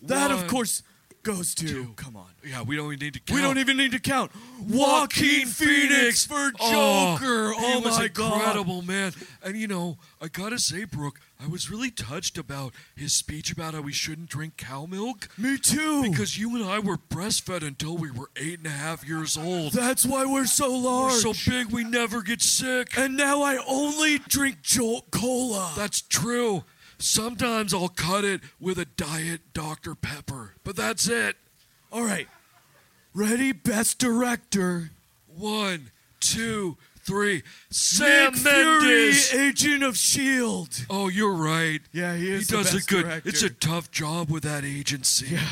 That, of course, goes to. Come on. Yeah, we don't even need to count. We don't even need to count. Joaquin Phoenix for oh, Joker. Oh, Oh, he was my God. incredible, man. And you know, I gotta say, Brooke, I was really touched about his speech about how we shouldn't drink cow milk. Me too. Because you and I were breastfed until we were eight and a half years old. That's why we're so large. We're so big we never get sick. And now I only drink Jolt Cola. That's true. Sometimes I'll cut it with a diet Dr. Pepper, but that's it. All right. Ready? Best Director. One, two, three. Sam Nick Mendes. Fury, Agent of S.H.I.E.L.D. Oh, you're right. Yeah, he He is the does a good. director. It's a tough job with that agency. Yeah.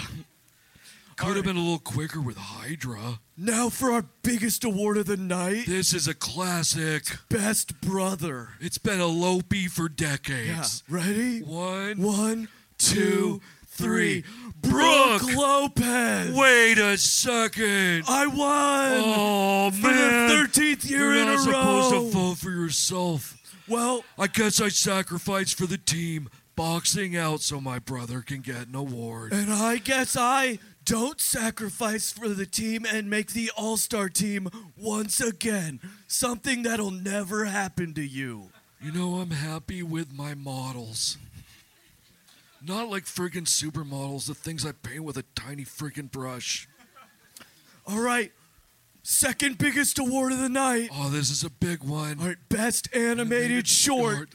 Could have been a little quicker with Hydra. Now for our biggest award of the night. This is a classic. Best Brother. It's been a Lopi for decades. Yeah. Ready? One, One, two, three. Brooke. Brooke Lopez. Wait a second. I won. Oh for man! the thirteenth year You're in a row. not row. supposed to vote for yourself. Well, I guess I sacrificed for the team, boxing out so my brother can get an award. and I guess I don't sacrifice for the team and make the All Star team once again. Something that'll never happen to you. You know, I'm happy with my models. Not like friggin' supermodels, the things I paint with a tiny friggin' brush. All right. Second biggest award of the night. Oh, this is a big one. All right, best animated short.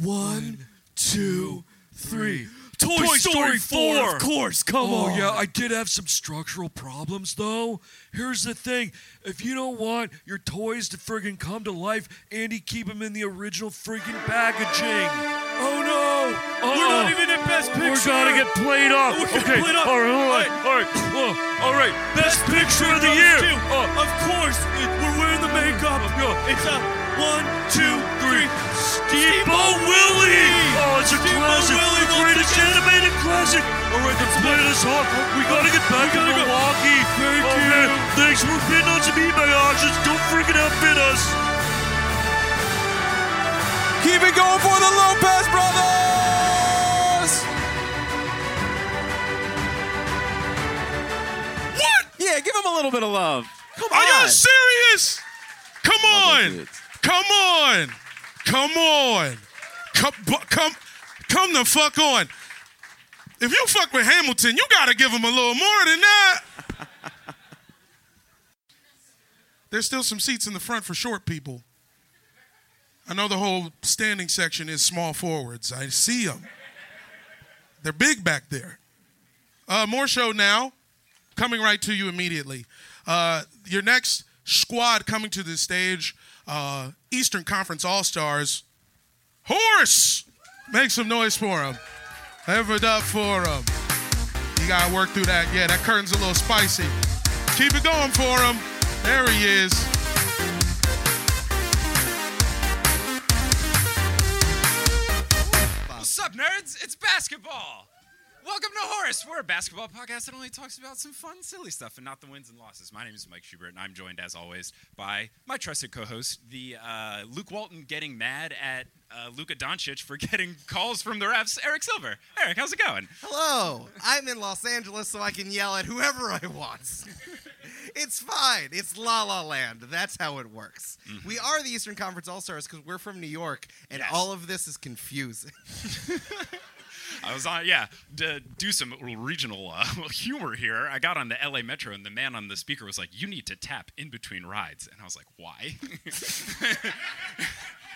One, two, three. Toy, Toy Story, Story 4, 4. of course. Come oh, on. yeah, I did have some structural problems though. Here's the thing if you don't want your toys to friggin' come to life, Andy, keep them in the original friggin' packaging. Oh no! We're Uh-uh. not even at best picture. We're gonna get played off. We're okay, played off. all right, all All right, all right, uh, all right. Best picture of the year. Uh, of course, we're wearing the makeup. yeah. It's a one, two, three. Steamboat Willie! Oh, it's a Steamboat classic. Willie the greatest animated classic. All right, they're playing us off. We gotta get back to gotta go. Milwaukee. Thank oh, you. Man. Thanks for bidding on some eBay auctions. Don't freaking outbid us. Keep it going for the Lopez brothers. What? Yeah, give them a little bit of love. Come on. Are you serious? Come on. Come on. Come on. Come, come, come the fuck on. If you fuck with Hamilton, you gotta give him a little more than that. [laughs] There's still some seats in the front for short people. I know the whole standing section is small forwards. I see them. They're big back there. Uh, more show now, coming right to you immediately. Uh, your next squad coming to the stage, uh, Eastern Conference All Stars. Horse! Make some noise for him. It up for him. You gotta work through that. Yeah, that curtain's a little spicy. Keep it going for him. There he is. What's up, nerds? It's basketball. Welcome to Horse. We're a basketball podcast that only talks about some fun, silly stuff and not the wins and losses. My name is Mike Schubert, and I'm joined, as always, by my trusted co-host, the uh, Luke Walton getting mad at uh, Luka Doncic for [laughs] getting calls from the refs, Eric Silver. Eric, how's it going? Hello. I'm in Los Angeles so I can yell at whoever I want. [laughs] it's fine. It's La La Land. That's how it works. Mm-hmm. We are the Eastern Conference All Stars because we're from New York, and all of this is confusing. [laughs] I was on, yeah, to do some regional uh, [laughs] humor here. I got on the LA Metro, and the man on the speaker was like, "You need to tap in between rides," and I was like, "Why?" [laughs]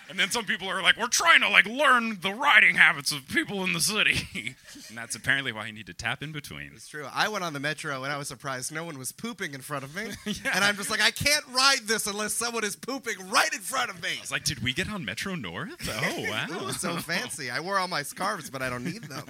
and then some people are like, "We're trying to like learn the riding habits of people in the city," [laughs] and that's apparently why you need to tap in between. It's true. I went on the Metro and I was surprised no one was pooping in front of me. [laughs] And I'm just like, I can't ride this unless someone is pooping right in front of me. I was like, "Did we get on Metro North?" Oh [laughs] wow, Ooh, so fancy. I wore all my scarves, but I don't need them.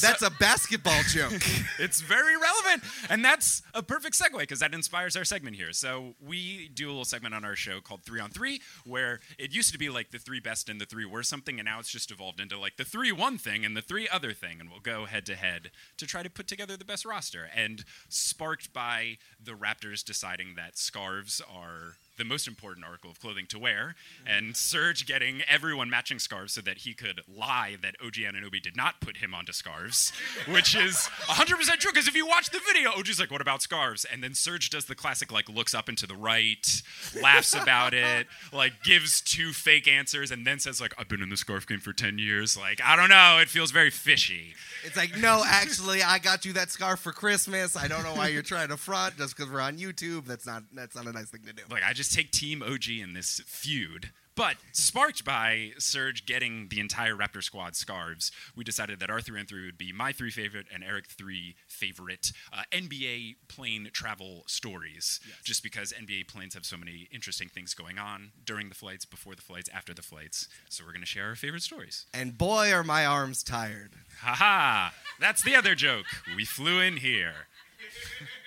That's a basketball joke. [laughs] it's very relevant. And that's a perfect segue because that inspires our segment here. So we do a little segment on our show called Three on Three, where it used to be like the three best and the three worst something, and now it's just evolved into like the three one thing and the three other thing. And we'll go head to head to try to put together the best roster. And sparked by the Raptors deciding that scarves are the most important article of clothing to wear, and Serge getting everyone matching scarves so that he could lie that OG Anunoby did not put him onto scarves, which is 100% true. Because if you watch the video, OG's like, "What about scarves?" And then Serge does the classic, like, looks up and to the right, laughs about it, like, gives two fake answers, and then says, like, "I've been in the scarf game for 10 years." Like, I don't know, it feels very fishy. It's like, no, actually, I got you that scarf for Christmas. I don't know why you're trying to front just because we're on YouTube. That's not that's not a nice thing to do. Like I just take Team OG in this feud. But sparked by Serge getting the entire Raptor squad scarves, we decided that our three and three would be my three favorite and Eric three favorite uh, NBA plane travel stories. Just because NBA planes have so many interesting things going on during the flights, before the flights, after the flights. So we're gonna share our favorite stories. And boy, are my arms tired. Haha! That's the other joke. We flew in here. [laughs]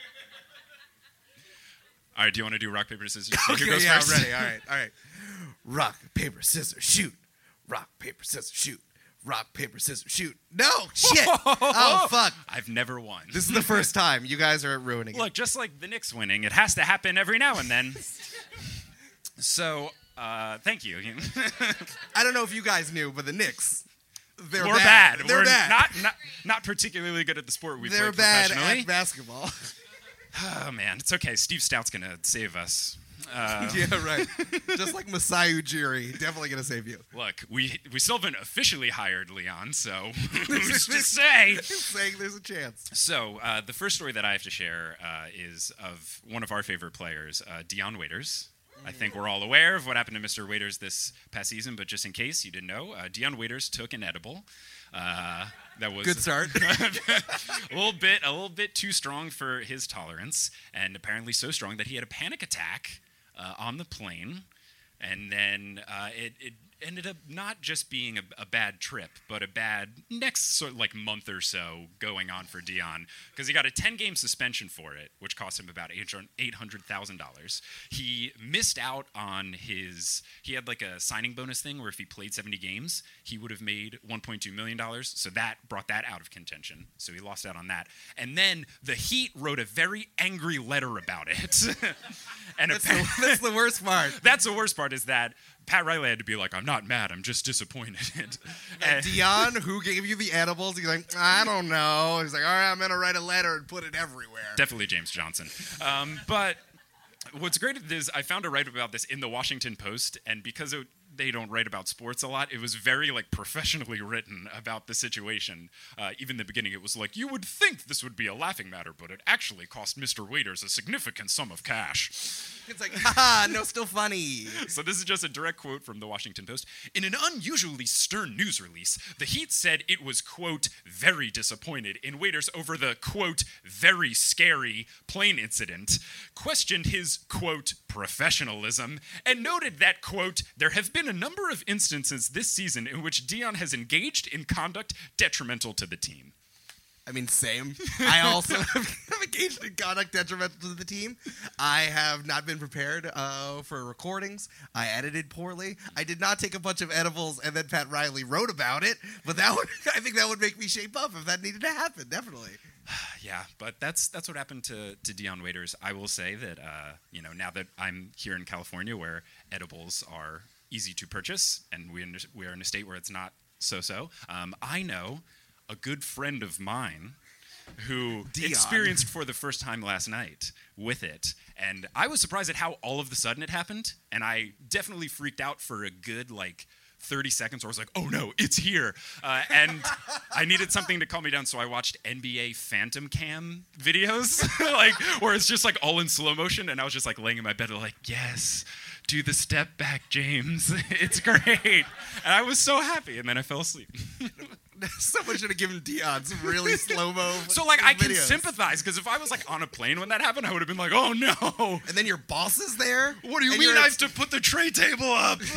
All right, do you want to do rock paper scissors? [laughs] Okay, Who yeah, first? I'm ready. All right, all right. Rock, paper, scissors, shoot. Rock, paper, scissors, shoot. Rock, paper, scissors, shoot. No, shit. oh, [laughs] fuck. I've never won. This is the first time. You guys are ruining it. Look, just like the Knicks winning, it has to happen every now and then. [laughs] so, uh, thank you. I don't know if you guys knew, but the Knicks, they're We're bad. bad. They're We're bad. Not, not not particularly good at the sport we They're play bad professionally. at basketball. Oh man, it's okay. Steve Stoute's gonna save us. [laughs] Uh, yeah, right. Just like Masai Ujiri, definitely gonna save you. Look, we we still haven't officially hired Leon, so [laughs] who's to say? saying there's a chance. So uh, the first story that I have to share uh, is of one of our favorite players, uh, Dion Waiters. I think we're all aware of what happened to Mr. Waiters this past season, but just in case you didn't know, uh, Dion Waiters took an edible. That was Good start. [laughs] a little bit, a little bit too strong for his tolerance, and apparently so strong that he had a panic attack uh, on the plane, and then uh, it, it ended up not just being a, a bad trip, but a bad next sort of like month or so going on for Dion because he got a 10 game suspension for it, which cost him about $800,000. He missed out on his, he had like a signing bonus thing where if he played 70 games, he would have made $1.2 million. So that brought that out of contention. So he lost out on that. And then the Heat wrote a very angry letter about it. [laughs] and That's the- [laughs] that's the worst part. [laughs] That's the worst part is that Pat Riley had to be like, I'm not mad, I'm just disappointed. [laughs] And Dion, who gave you the edibles, he's like, I don't know. He's like, all right, I'm gonna write a letter and put it everywhere. Definitely James Johnson. Um, but what's great is I found a write about this in the Washington Post, and because it, they don't write about sports a lot, it was very like professionally [laughs] written about the situation. Uh, even the beginning, it was like you would think this would be a laughing matter, but it actually cost Mr. Waiters a significant sum of cash. It's like, haha, no, still funny. [laughs] So this is just a direct quote from the Washington Post. In an unusually stern news release, the Heat said it was, quote, very disappointed in Waiters over the, quote, very scary plane incident, questioned his, quote, professionalism, and noted that, quote, there have been a number of instances this season in which Dion has engaged in conduct detrimental to the team. I mean, same. [laughs] I also have engaged in conduct detrimental to the team. I have not been prepared uh, for recordings. I edited poorly. I did not take a bunch of edibles, and then Pat Riley wrote about it. But that [laughs] would, I think, that would make me shape up if that needed to happen. Definitely. [sighs] Yeah, but that's that's what happened to to Dion Waiters. I will say that uh, you know now that I'm here in California, where edibles are easy to purchase, and we we are in a state where it's not so so. Um, I know a good friend of mine who Dion. experienced for the first time last night with it, and I was surprised at how all of the sudden it happened, and I definitely freaked out for a good like. 30 seconds where I was like, oh no, it's here. Uh, and I needed something to calm me down, so I watched NBA Phantom Cam videos, [laughs] like where it's just like all in slow motion. And I was just like laying in my bed, like, yes, do the step back, James. [laughs] It's great. And I was so happy. And then I fell asleep. [laughs] [laughs] Someone should have given Dion some really [laughs] slow mo. So like I can sympathize because if I was like on a plane when that happened, I would have been like, "Oh no!" And then your boss is there. What do you mean I have to put the tray table up? [laughs]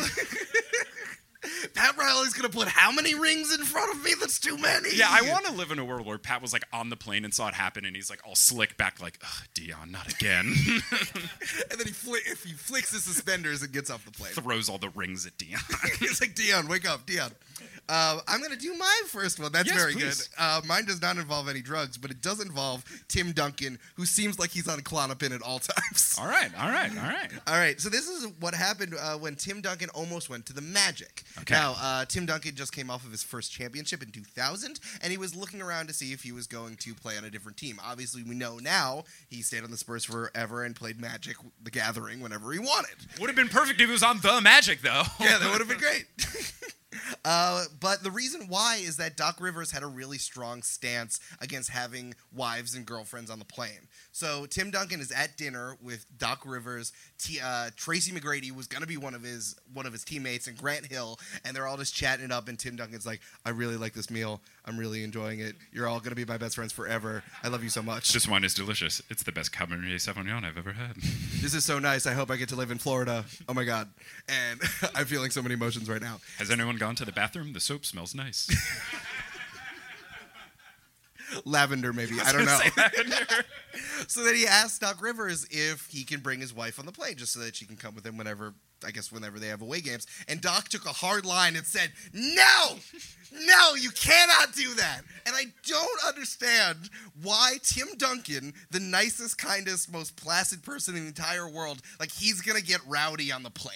Pat Riley's gonna put how many rings in front of me? That's too many. Yeah, I want to live in a world where Pat was like on the plane and saw it happen, and he's like all slick back, like, Ugh, "Dion, not again." And then he flick if he flicks his suspenders and gets off the plane. Throws all the rings at Dion. He's like, Dion, wake up, Dion. Uh, I'm going to do my first one. That's Yes, very please. good. Uh, mine does not involve any drugs, but it does involve Tim Duncan, who seems like he's on Klonopin at all [laughs] times. All right, all right, all right. All right, so this is what happened uh, when Tim Duncan almost went to the Magic. Okay. Now, uh, Tim Duncan just came off of his first championship in 2000, and he was looking around to see if he was going to play on a different team. Obviously, we know now he stayed on the Spurs forever and played Magic, the Gathering, whenever he wanted. Would have been perfect if he was on the Magic, though. Yeah, that would have been [laughs] great. [laughs] Uh, but the reason why is that Doc Rivers had a really strong stance against having wives and girlfriends on the plane. So Tim Duncan is at dinner with Doc Rivers. T, uh, Tracy McGrady was going to be one of his one of his teammates, and Grant Hill, and they're all just chatting it up. And Tim Duncan's like, "I really like this meal. I'm really enjoying it. You're all going to be my best friends forever. I love you so much. This wine is delicious. It's the best Cabernet Sauvignon I've ever had. [laughs] This is so nice. I hope I get to live in Florida. Oh my god! And [laughs] I'm feeling so many emotions right now. Has anyone gone to the bathroom? The soap smells nice. [laughs] lavender maybe I i don't know gonna say lavender. so then he asked doc rivers if he can bring his wife on the plane just so that she can come with him whenever i guess whenever they have away games. And doc took a hard line and said no! No you cannot do that. And i don't understand why tim duncan the nicest kindest most placid person in the entire world like he's gonna get rowdy on the plane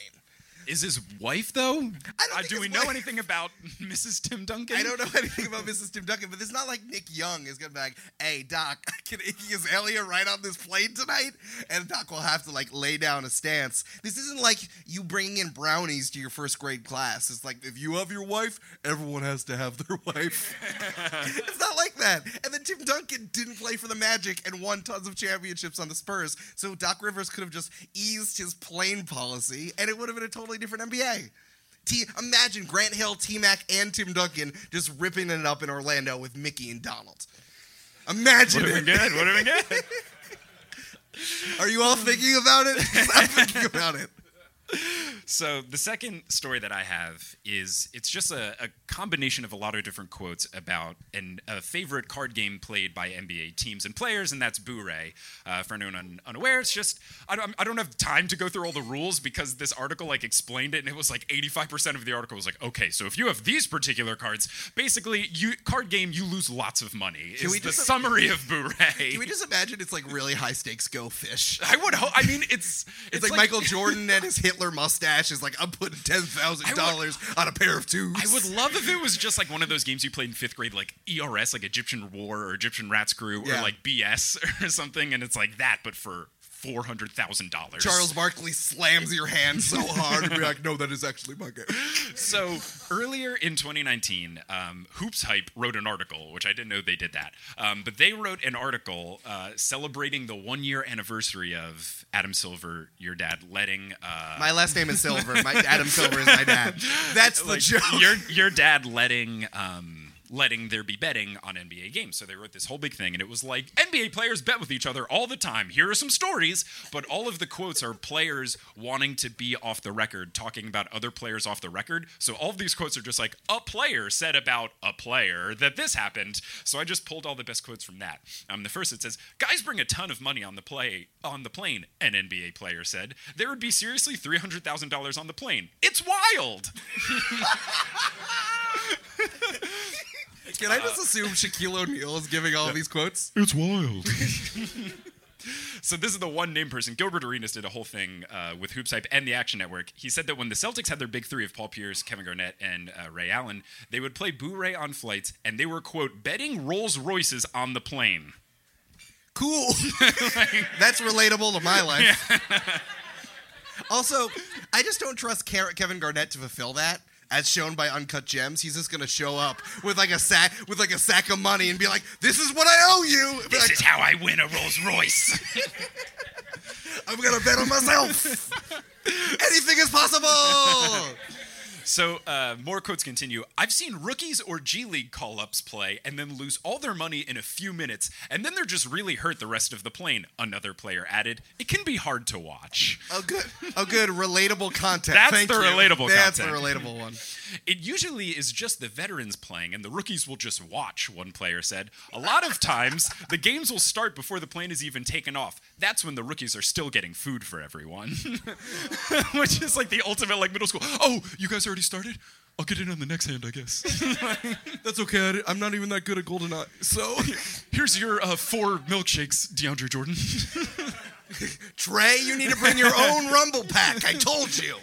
Is his wife though? I don't Uh, do we his know anything about [laughs] Mrs. Tim Duncan? I don't know anything about Mrs. Tim Duncan, but it's not like Nick Young is gonna be like, "Hey, Doc, [laughs] can Iggy Azalea ride on this plane tonight?" And Doc will have to like lay down a stance. This isn't like you bringing in brownies to your first grade class. It's like if you have your wife, everyone has to have their wife. [laughs] it's not like that. And then Tim Duncan didn't play for the Magic and won tons of championships on the Spurs. So Doc Rivers could have just eased his plane policy, and it would have been a totally different NBA. T- imagine Grant Hill, T Mac, and Tim Duncan just ripping it up in Orlando with Mickey and Donald. Imagine have it. been good. Would have been good. Are you all thinking about it? [laughs] I'm thinking about it. So the second story that I have is it's just a, a combination of a lot of different quotes about an, a favorite card game played by NBA teams and players, and that's Boo-Ray. Uh, for anyone un- unaware, it's just I don't, I don't have time to go through all the rules because this article like explained it, and it was like 85% of the article was like, okay, so if you have these particular cards, basically you card game you lose lots of money. Can is we the just- summary of Boo-Ray? Can we just imagine it's like really high stakes go fish? I would hope. I mean, it's It's, like, Michael Jordan and his [laughs] Hitler mustache is like, I'm putting ten thousand dollars on a pair of twos. I would love if it was just like one of those games you played in fifth grade, like ERS, like Egyptian War or Egyptian Rat Screw, Yeah. or like BS [laughs] or something, and it's like that, but for four hundred thousand dollars. Charles Barkley slams your hand so hard and be like, no, that is actually my game. So earlier in 2019, um, HoopsHype wrote an article, which I didn't know they did that, um, but they wrote an article uh, celebrating the one-year anniversary of Adam Silver, your dad, letting. Uh, My last name is Silver. My Adam Silver is my dad. That's the [laughs] like, joke. Your your dad letting um, letting there be betting on NBA games. So they wrote this whole big thing, and it was like NBA players bet with each other all the time. Here are some stories, but all of the quotes are players wanting to be off the record, talking about other players off the record. So all of these quotes are just like a player said about a player that this happened. So I just pulled all the best quotes from that. Um, the first it says, "Guys bring a ton of money on the play on the plane." An NBA player said, "There would be seriously three hundred thousand dollars on the plane. It's wild." [laughs] [laughs] Can I just assume Shaquille O'Neal is giving all these quotes? It's wild. [laughs] so this is the one name person. Gilbert Arenas did a whole thing uh, with HoopsHype and the Action Network. He said that when the Celtics had their big three of Paul Pierce, Kevin Garnett, and uh, Ray Allen, they would play Boo-Ray on flights, and they were quote betting Rolls Royces on the plane. Cool. [laughs] [laughs] That's relatable to my life. also, I just don't trust Car- Kevin Garnett to fulfill that. As shown by Uncut Gems, he's just gonna show up with like a sack with like a sack of money and be like, "This is what I owe you." This like, is how I win a Rolls Royce. [laughs] I'm gonna bet on myself. [laughs] Anything is possible. So uh, more quotes continue. I've seen rookies or G League call ups play and then lose all their money in a few minutes, and then they're just really hurt the rest of the plane. Another player added, "It can be hard to watch." Oh, good. Oh, good. Relatable content. That's Thank the you. relatable That's content. the relatable one. It usually is just the veterans playing, and the rookies will just watch, one player said. A lot of times, the games will start before the plane is even taken off. That's when the rookies are still getting food for everyone. [laughs] Which is like the ultimate, like middle school. Oh, you guys already started? I'll get in on the next hand, I guess. [laughs] That's okay. I, am not even that good at GoldenEye. So here's your uh, four milkshakes, DeAndre Jordan. [laughs] Trey, you need to bring your own Rumble pack. I told you.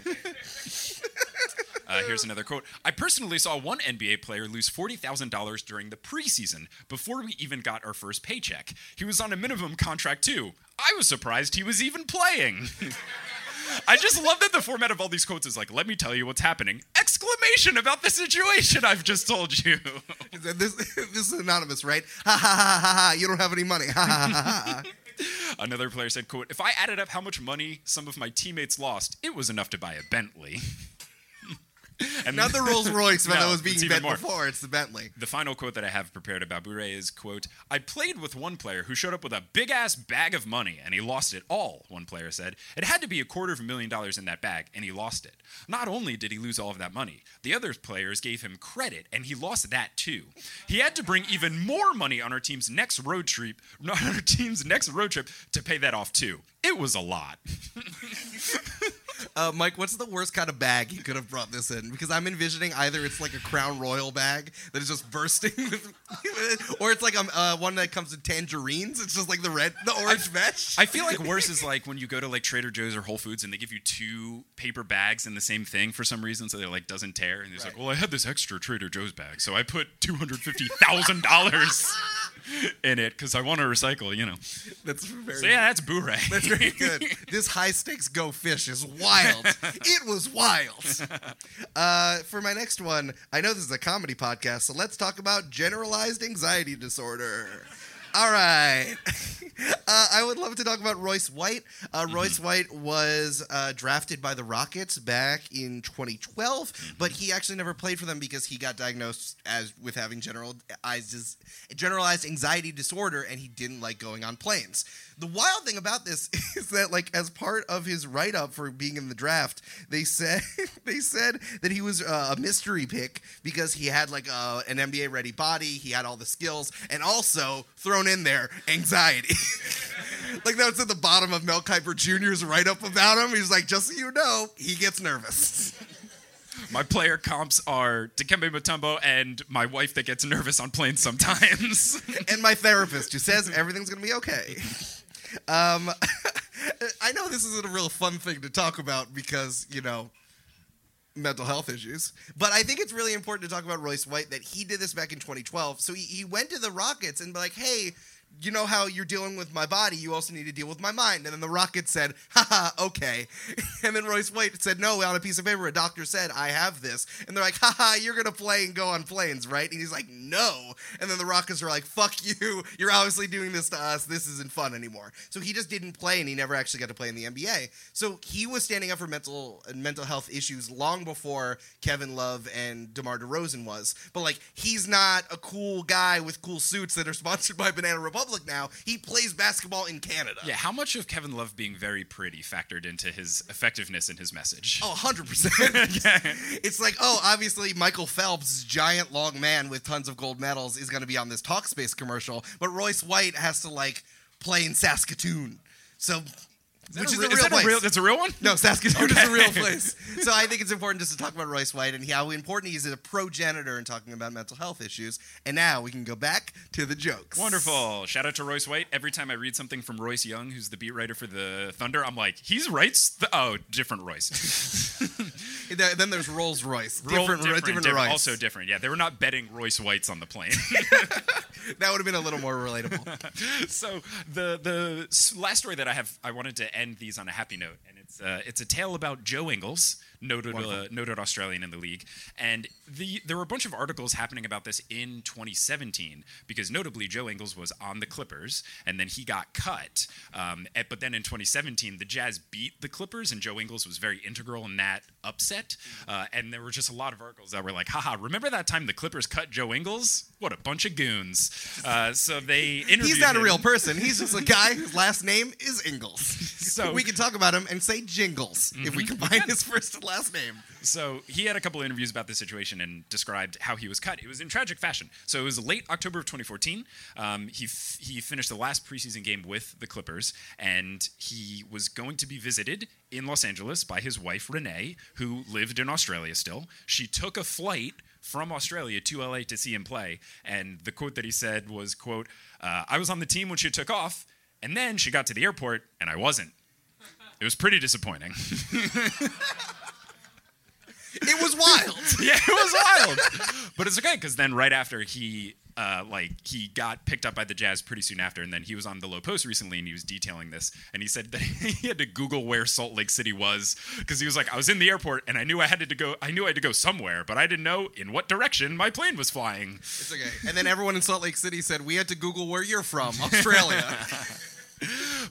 Uh, here's another quote. I personally saw one NBA player lose $40,000 during the preseason before we even got our first paycheck. He was on a minimum contract too. I was surprised he was even playing. [laughs] I just love that the format of all these quotes is like, let me tell you what's happening! Exclamation about the situation I've just told you. [laughs] This, this is anonymous, right? Ha ha ha ha ha. You don't have any money. Ha ha ha ha. ha. [laughs] Another player said, quote, if I added up how much money some of my teammates lost, it was enough to buy a Bentley. [laughs] And Not the Rolls Royce that [laughs] No, was being bet more. before. It's the Bentley. The final quote that I have prepared about bourré is, quote, I played with one player who showed up with a big ass bag of money and he lost it all, one player said. It had to be a quarter of a million dollars in that bag and he lost it. Not only did he lose all of that money, the other players gave him credit and he lost that too. He had to bring even more money on our team's next road trip, not [laughs] on our team's next road trip to pay that off too. It was a lot. Uh, Mike, what's the worst kind of bag you could have brought this in? Because I'm envisioning either it's like a Crown Royal bag that is just bursting, [laughs] with, or it's like a uh, one that comes with tangerines. It's just like the red, the orange mesh. I feel like worse is like when you go to like Trader Joe's or Whole Foods and they give you two paper bags in the same thing for some reason, so they like doesn't tear. And he's like, "Well, I had this extra Trader Joe's bag, so I put two hundred fifty thousand dollars in it because I want to recycle." You know. That's very. So yeah, that's bourré. That's very [laughs] good. this high stakes go fish is wild. [laughs] it was wild. Uh, for my next one, I know this is a comedy podcast, so let's talk about generalized anxiety disorder. All right. [laughs] Uh, I would love to talk about Royce White. Uh, Royce White was uh, drafted by the Rockets back in 2012, but he actually never played for them because he got diagnosed as with having generalized generalized anxiety disorder, and he didn't like going on planes. The wild thing about this [laughs] is that, like, as part of his write up for being in the draft, they said [laughs] they said that he was uh, a mystery pick because he had like uh, an NBA ready body, he had all the skills, and also thrown in there anxiety. [laughs] like that's at the bottom of Mel Kiper Jr.'s write up about him. He's like, just so you know, he gets nervous. My player comps are Dikembe Mutombo and my wife that gets nervous on planes sometimes. and my therapist who says everything's gonna be okay. Um, [laughs] I know this isn't a real fun thing to talk about because you know mental health issues, but I think it's really important to talk about Royce White that he did this back in 2012. So he, he went to the Rockets and be like, hey. You know how you're dealing with my body, you also need to deal with my mind. And then the Rocket said, haha, okay. [laughs] And then Royce White said, no, on a piece of paper, a doctor said, I have this. And they're like, haha, you're going to play and go on planes, right? And he's like, no. And then the Rockets are like, fuck you. You're obviously doing this to us. This isn't fun anymore. So he just didn't play and he never actually got to play in the NBA. So he was standing up for mental mental health issues long before Kevin Love and DeMar DeRozan was. But like, he's not a cool guy with cool suits that are sponsored by Banana Republic now. He plays basketball in Canada. Yeah, how much of Kevin Love being very pretty factored into his effectiveness in his message? Oh, 100%. [laughs] It's like, oh, obviously Michael Phelps, giant long man with tons of gold medals, is going to be on this Talkspace commercial, but Royce White has to like play in Saskatoon. So that which a is re- a is real that a real- that's a real one? No, Saskatoon is a real place. [laughs] So I think it's important just to talk about Royce White and how important he is as a progenitor in talking about mental health issues. And now we can go back to the jokes. Wonderful. Shout out to Royce White. Every time I read something from Royce Young, who's the beat writer for the Thunder, I'm like, he's writes the oh, different Royce. [laughs] Then there's Rolls Royce. Roll- Different, different, different Royce. Also different. Yeah, they were not betting Royce Whites on the plane. [laughs] that would have been a little more relatable. so the the last story that I have, I wanted to end these on a happy note, and it's uh, it's a tale about Joe Ingles, noted uh, noted Australian in the league, and the there were a bunch of articles happening about this in 2017 because notably Joe Ingles was on the Clippers and then he got cut, um, eh, but then in 2017 the Jazz beat the Clippers and Joe Ingles was very integral in that upset, uh, and there were just a lot of articles that were like, haha, remember that time the Clippers cut Joe Ingles? What a bunch of goons! Uh, so they [laughs] interviewed He's not a real person. He's just a guy whose last name is Ingles. [laughs] So- we can talk about him and say Jingles if we Mhm. combine his first and last name. So he had a couple of interviews about this situation and described how he was cut. It was in tragic fashion. So it was late October of 2014. Um, he f- he finished the last preseason game with the Clippers, and he was going to be visited in Los Angeles by his wife Renee, who lived in Australia still. She took a flight from Australia to LA to see him play, and the quote that he said was, "quote uh, I was on the team when she took off, and then she got to the airport, and I wasn't." It was pretty disappointing. [laughs] It was wild. [laughs] yeah, it was wild. But it's okay because then right after he uh, like he got picked up by the Jazz pretty soon after, and then he was on the Lowe Post recently, and he was detailing this, and he said that [laughs] he had to Google where Salt Lake City was because he was like, I was in the airport and I knew I had to go, I knew I had to go somewhere, but I didn't know in what direction my plane was flying. It's okay. And then everyone in Salt Lake City said, We had to Google where you're from, Australia. [laughs]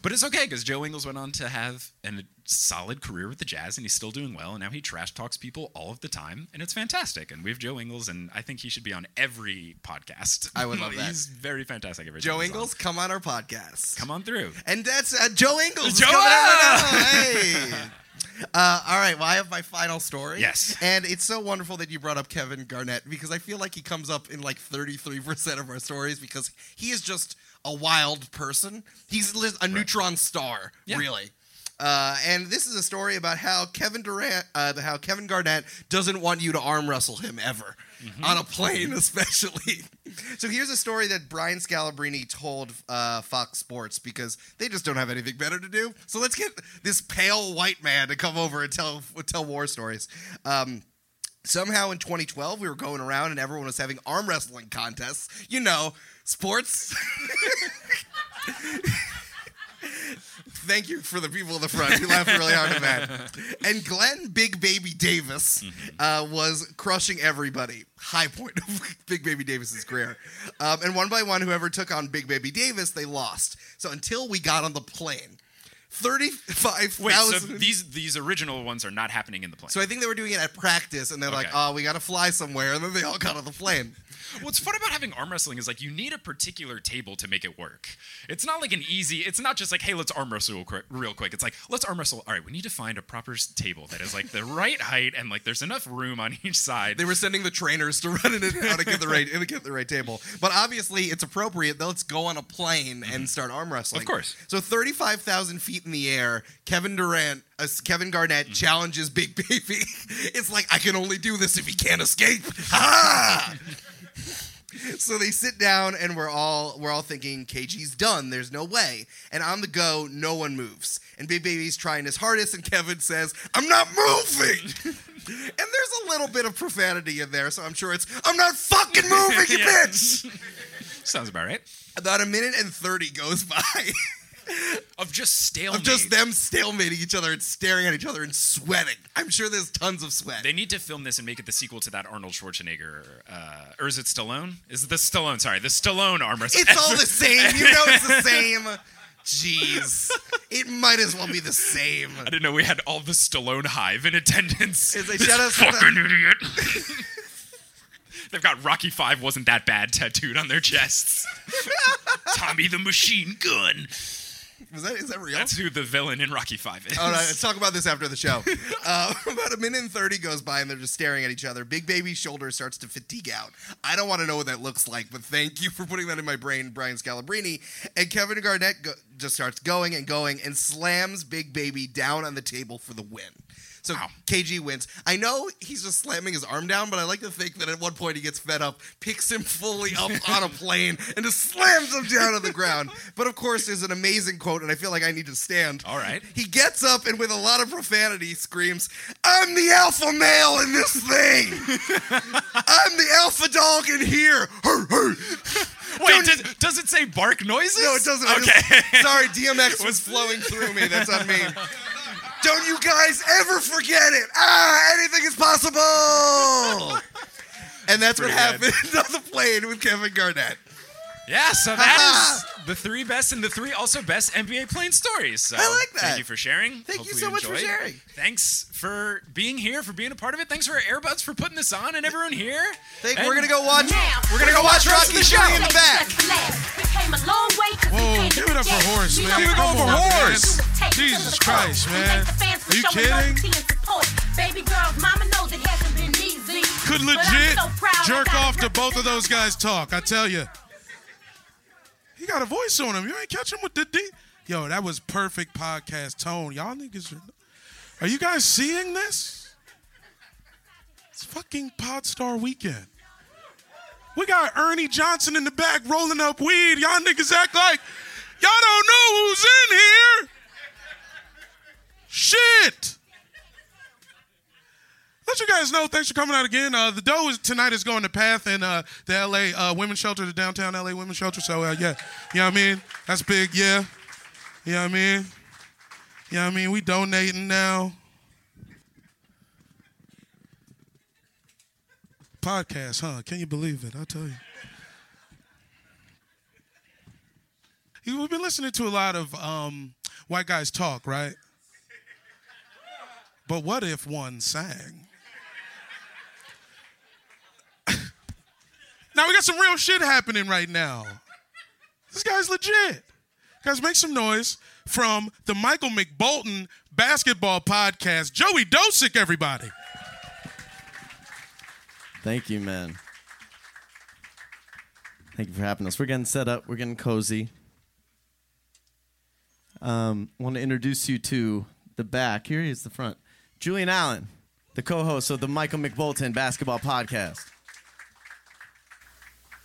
But it's okay because Joe Ingles went on to have a solid career with the Jazz, and he's still doing well. And now he trash talks people all of the time, and it's fantastic. And we have Joe Ingles, and I think he should be on every podcast. I would love [laughs] that. He's very fantastic. Every Joe time he's on. Ingles, come on our podcast. come on through. And that's uh, Joe Ingles. Joe- coming out now. Hey. Uh, all right, well, I have my final story. Yes. And it's so wonderful that you brought up Kevin Garnett because I feel like he comes up in like 33% of our stories because he is just a wild person. He's a neutron star, Yeah. really. Uh, and this is a story about how Kevin Durant, uh, how Kevin Garnett doesn't want you to arm wrestle him ever on a plane, [laughs] especially. so here's a story that Brian Scalabrine told uh, Fox Sports because they just don't have anything better to do. So let's get this pale white man to come over and tell tell war stories. Um, somehow in 2012 we were going around and everyone was having arm wrestling contests. You know, sports. Thank you for the people in the front who laughed really hard at that. And Glenn Big Baby Davis uh, was crushing everybody. High point of [laughs] Big Baby Davis's career. Um, and one by one, whoever took on Big Baby Davis, they lost. So until we got on the plane, thirty-five Wait, so thousand. these these original ones are not happening in the plane. So I think they were doing it at practice, and they're like, Okay. "Oh, we got to fly somewhere," and then they all got on the plane. [laughs] What's fun about having arm wrestling is like you need a particular table to make it work. It's not like an easy. It's not just like hey, let's arm wrestle real quick. Real quick. It's like let's arm wrestle. All right, we need to find a proper s- table that is like the [laughs] right height and like there's enough room on each side. They were sending the trainers to run it in how to get the right to get the right table. But obviously, it's appropriate. Let's go on a plane and mm-hmm. start arm wrestling. Of course. So thirty-five thousand feet in the air, Kevin Durant, uh, Kevin Garnett challenges Big [laughs] Baby. it's like I can only do this if he can't escape. [laughs] Ah! So they sit down and we're all we're all thinking KG's done. There's no way. And on the go, no one moves. And Big Baby's trying his hardest, and Kevin says, "I'm not moving." [laughs] and there's a little bit of profanity in there, so I'm sure it's, "I'm not fucking moving, you bitch." Sounds about right. About a minute and 30 goes by [laughs] Of just stalemate. of just them stalemating each other and staring at each other and sweating. I'm sure there's tons of sweat. They need to film this and make it the sequel to that Arnold Schwarzenegger, uh, or is it Stallone? Is it the Stallone? Sorry, the Stallone arm wrestling. It's all the same. You know it's the [laughs] same. Jeez. It might as well be the same. I didn't know we had all the Stallone hive in attendance. Is they shout out to fucking idiot. [laughs] They've got Rocky Five wasn't that bad tattooed on their chests. Tommy the Machine Gun. [laughs] Was that, is that real? That's who the villain in Rocky Five is. All right, let's talk about this after the show. [laughs] Uh, [laughs] about a minute and 30 goes by and they're just staring at each other. Big Baby's shoulder starts to fatigue out. I don't want to know what that looks like, but thank you for putting that in my brain, Brian Scalabrine. And Kevin Garnett go- just starts going and going and slams Big Baby down on the table for the win. So KG wins. I know he's just slamming his arm down, but I like to think that at one point he gets fed up, picks him fully up [laughs] on a plane, and just slams him down on the ground. But of course, there's an amazing quote, and I feel like I need to stand. All right. He gets up and with a lot of profanity screams, I'm the alpha male in this thing! [laughs] I'm the alpha dog in here! [laughs] Wait, does, does it say bark noises? No, it doesn't. Okay. just- sorry, DMX was flowing through me. That's on me. Don't you guys ever forget it. Ah, anything is possible. and that's what happened [laughs] on the plane with Kevin Garnett. Yeah, so that is the three best and the three also best NBA playing stories. So I like that. Thank you for sharing. Thank you Hopefully so much for sharing. Thanks for being here, for being a part of it. Thanks for Airbuds for putting this on and everyone here. Think And we're gonna go watch. We're gonna go watch the rest show. in the back. Whoa, give it up for Horse, man. Give it up for on, man. Horse. Jesus Christ, man. Are you kidding? Baby girls, mama knows it hasn't been easy. Could legit so proud I jerk off to both of those guys talk. I tell you. Got a voice on him. You ain't catch him with the D. Yo, that was perfect podcast tone. Y'all niggas are. Are you guys seeing this? It's fucking Podstar weekend. We got Ernie Johnson in the back rolling up weed. Y'all niggas act like y'all don't know who's in here. Shit. Let you guys know. Thanks for coming out again. Uh, the dough is, tonight is going to Path and uh, the LA uh, Women's Shelter, the downtown LA Women's Shelter. So uh, yeah, you know what I mean. That's big. Yeah, you know what I mean. You know what I mean. We donating now. Podcast, huh? Can you believe it? I tell you. We've been listening to a lot of um, white guys talk, right? But what if one sang? Now we got some real shit happening right now. This guy's legit. Guys, make some noise from the Michael McBolton basketball podcast. Joey Dosik, everybody. Thank you, man. Thank you for having us. We're getting set up. We're getting cozy. Um, want to introduce you to the back. Here he is, the front. Julian Allen, the co-host of the Michael McBolton Basketball Podcast.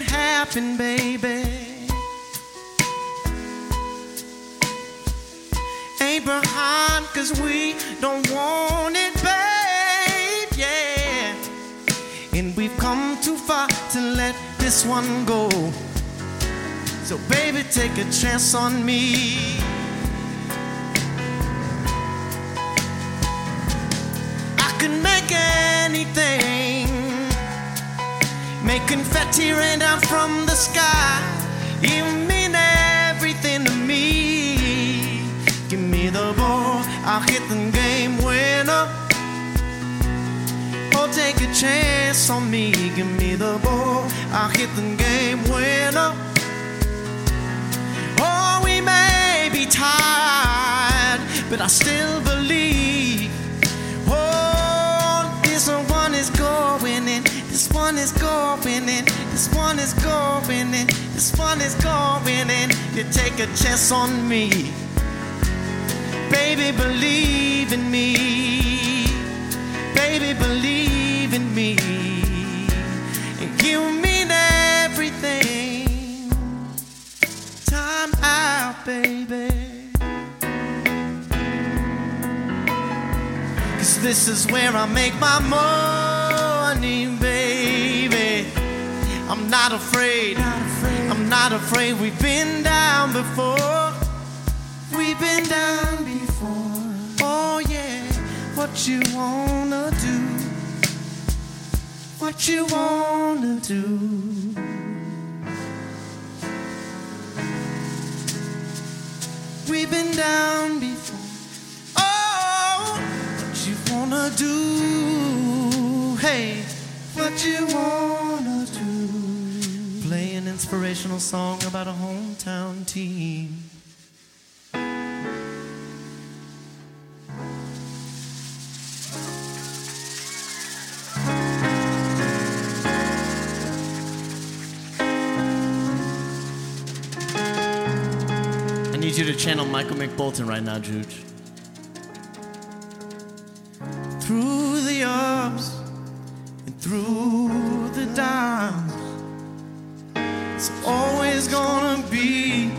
can happen, baby. Ain't behind, cause we don't want it, babe. Yeah. And we've come too far to let this one go. So, baby, take a chance on me. I can make anything. Make confetti rain down from the sky. You mean everything to me. Give me the ball, I'll hit the game winner. Oh, take a chance on me. Give me the ball, I'll hit the game winner. Oh, we may be tired, but I still believe. One is going in. This one is going in. You take a chance on me. Baby, believe in me. Baby, believe in me. And you mean everything. Time out, baby. Cause this is where I make my money, not afraid. I'm not afraid. We've been down before. We've been down before. Oh, yeah. What you wanna do? What you wanna do? We've been down before. Oh, what you wanna do? Hey, what you an inspirational song about a hometown team. I need you to channel Michael McBolton right now, Juge. through the ups and through the downs. It's always gonna be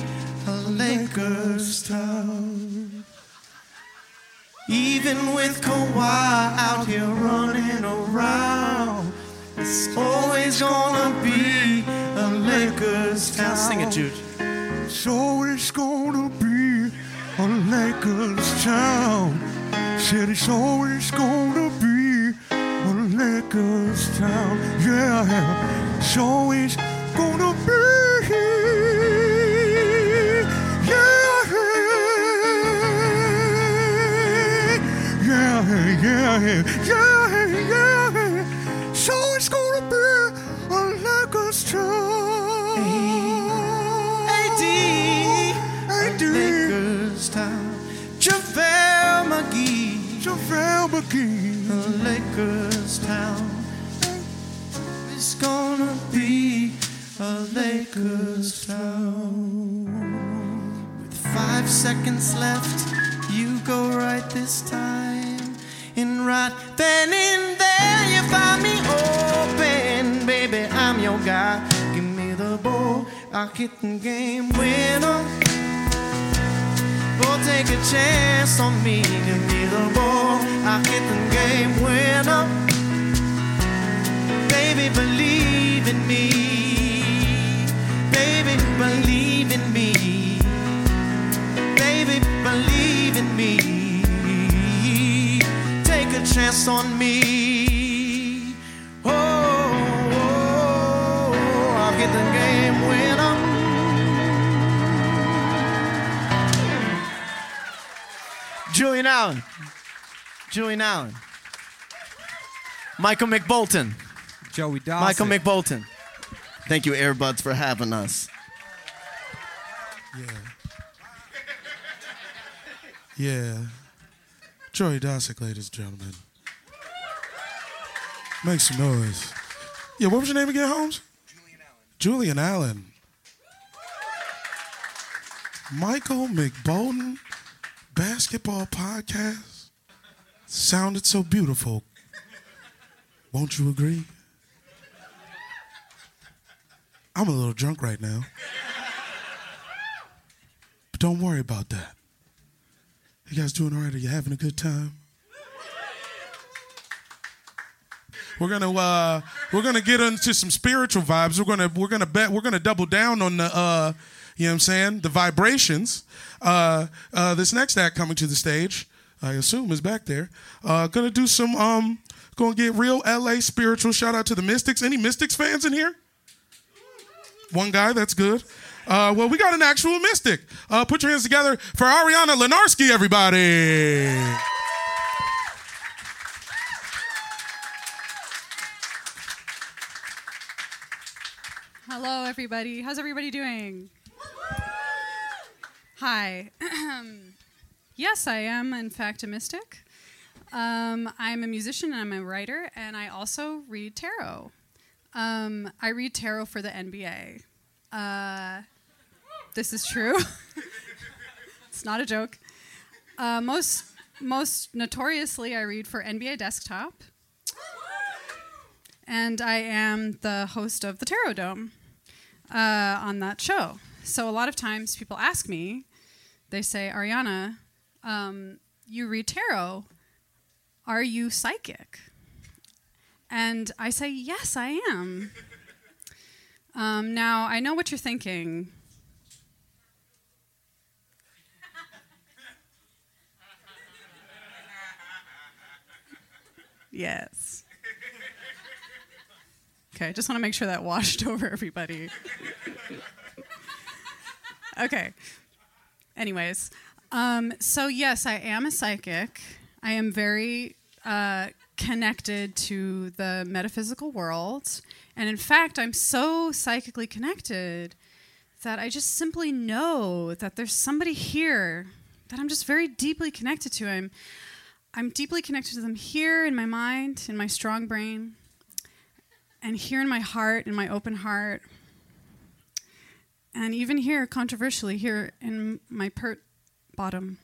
a Lakers town. Even with Kawhi out here running around, it's always gonna be a Lakers town. Sing it, Jude. It's always gonna be a Lakers town. Said it's always gonna be a Lakers town. Yeah, it's always gonna be. Yeah, yeah, yeah, yeah, yeah. So it's gonna be a Lakers town. AD, AD, Lakers town. JaVale McGee, JaVale McGee, a Lakers town. It's gonna be a Lakers town. With five seconds left, you go right this time. And right then and there, you find me open. Baby, I'm your guy. Give me the ball, I'll hit the game winner. Oh, take a chance on me. Give me the ball. I'll hit the game winner. Baby, believe in me. Baby, believe in me. Baby, believe in me. Take a chance on me. Oh, oh, oh, I'll get the game winner. Julian Allen. Julian Allen. Michael McBolton. Joey Dawson. Michael McBolton. Thank you, Airbuds, for having us. Yeah. Yeah. Joey Dosik, ladies and gentlemen. Make some noise. Yeah, what was your name again, Holmes? Julian Allen. Julian Allen. Michael McBolton, basketball podcast. Sounded so beautiful. Won't you agree? I'm a little drunk right now. But don't worry about that. You guys doing all right? Are you having a good time? We're gonna uh, we're gonna get into some spiritual vibes. We're gonna we're gonna bet we're gonna double down on the uh, you know what I'm saying the vibrations. Uh, uh, this next act coming to the stage, I assume is back there. Uh, gonna do some um, gonna get real LA spiritual. Shout out to the Mystics. Any Mystics fans in here? One guy, that's good. Uh, well, we got an actual mystic. Uh, put your hands together for Ariana Lenarsky, everybody. Hello, everybody. How's everybody doing? Hi. [clears throat] yes, I am, in fact, a mystic. Um, I'm a musician and I'm a writer, and I also read tarot. Um, I read tarot for the NBA. Uh, this is true. [laughs] it's not a joke. Uh, most, most notoriously, I read for NBA Desktop. And I am the host of the Tarot Dome uh, on that show. So a lot of times people ask me, they say, Ariana, um, you read tarot. Are you psychic? And I say, yes, I am. Um, now, I know what you're thinking. Yes. Okay, I just want to make sure that washed [laughs] over everybody. okay. Anyways, um, so yes, I am a psychic. I am very uh, connected to the metaphysical world. And in fact, I'm so psychically connected that I just simply know that there's somebody here that I'm just very deeply connected to. I'm, I'm deeply connected to them here in my mind, in my strong brain, and here in my heart, in my open heart. And even here, controversially, here in my pert bottom.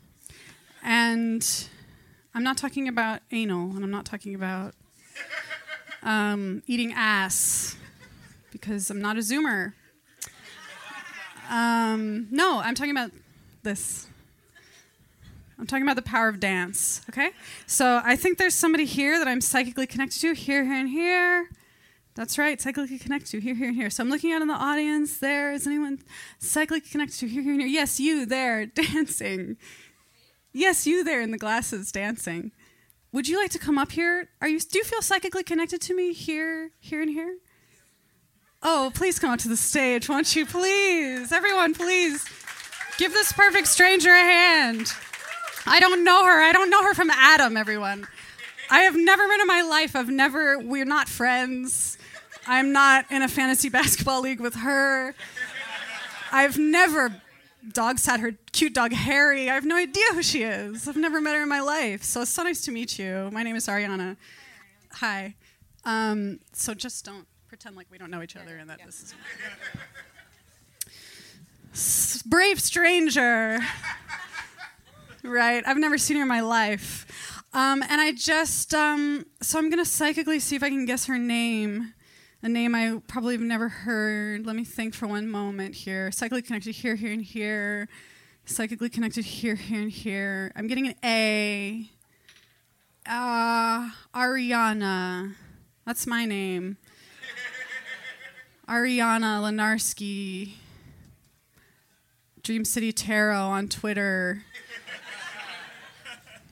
And I'm not talking about anal, and I'm not talking about um, eating ass, because I'm not a zoomer. Um, no, I'm talking about this. I'm talking about the power of dance, okay? So I think there's somebody here that I'm psychically connected to, here, here, and here. That's right, psychically connected to here, here, and here. So I'm looking out in the audience there. Is anyone psychically connected to here, here, and here? Yes, you there [laughs] dancing. Yes, you there in the glasses dancing. Would you like to come up here? Are you do you feel psychically connected to me here, here, and here? Oh, please come up to the stage, won't you? Please, everyone, please give this perfect stranger a hand. I don't know her. I don't know her from Adam, everyone. I have never met in my life. I've never, we're not friends. I'm not in a fantasy [laughs] basketball league with her. I've never dog sat her cute dog Harry. I have no idea who she is. I've never met her in my life. So it's so nice to meet you. My name is Ariana. Hi. Um, so just don't pretend like we don't know each other and that this is. [laughs] S- brave stranger. Right. I've never seen her in my life. Um, and I just, um, so I'm going to psychically see if I can guess her name. A name I probably have never heard. Let me think for one moment here. Psychically connected here, here, and here. psychically connected here, here, and here. I'm getting an A. Uh, Ariana. That's my name. [laughs] Ariana Lenarsky. Dream City Tarot on Twitter.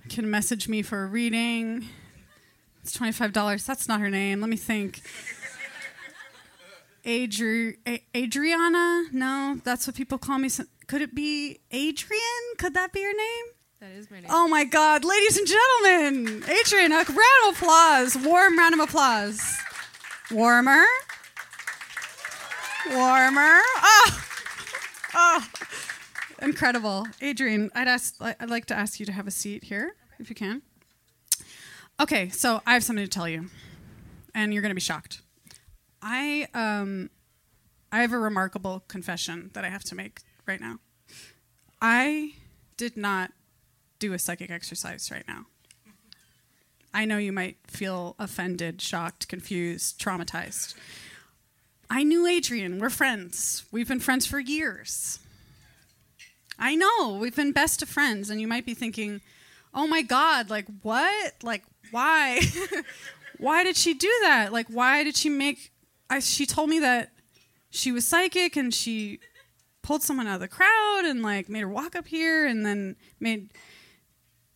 Can message me for a reading. It's $25. That's not her name. Let me think. Adri- A- Adriana? No, that's what people call me. Could it be Adrian? Could that be your name? That is my name. Oh my God, ladies and gentlemen, Adrian, a round of applause. Warm round of applause. Warmer. Warmer. Oh, oh, incredible, Adrian. I'd ask. I'd like to ask you to have a seat here, if you can. Okay, so I have something to tell you, and you're going to be shocked. I um, I have a remarkable confession that I have to make right now. I did not do a psychic exercise right now. I know you might feel offended, shocked, confused, traumatized. I knew Adrian. We're friends. We've been friends for years. I know. We've been best of friends. And you might be thinking, oh my God, like what? Like, why? [laughs] why did she do that? Like, why did she make. I, she told me that she was psychic and she pulled someone out of the crowd and like made her walk up here and then made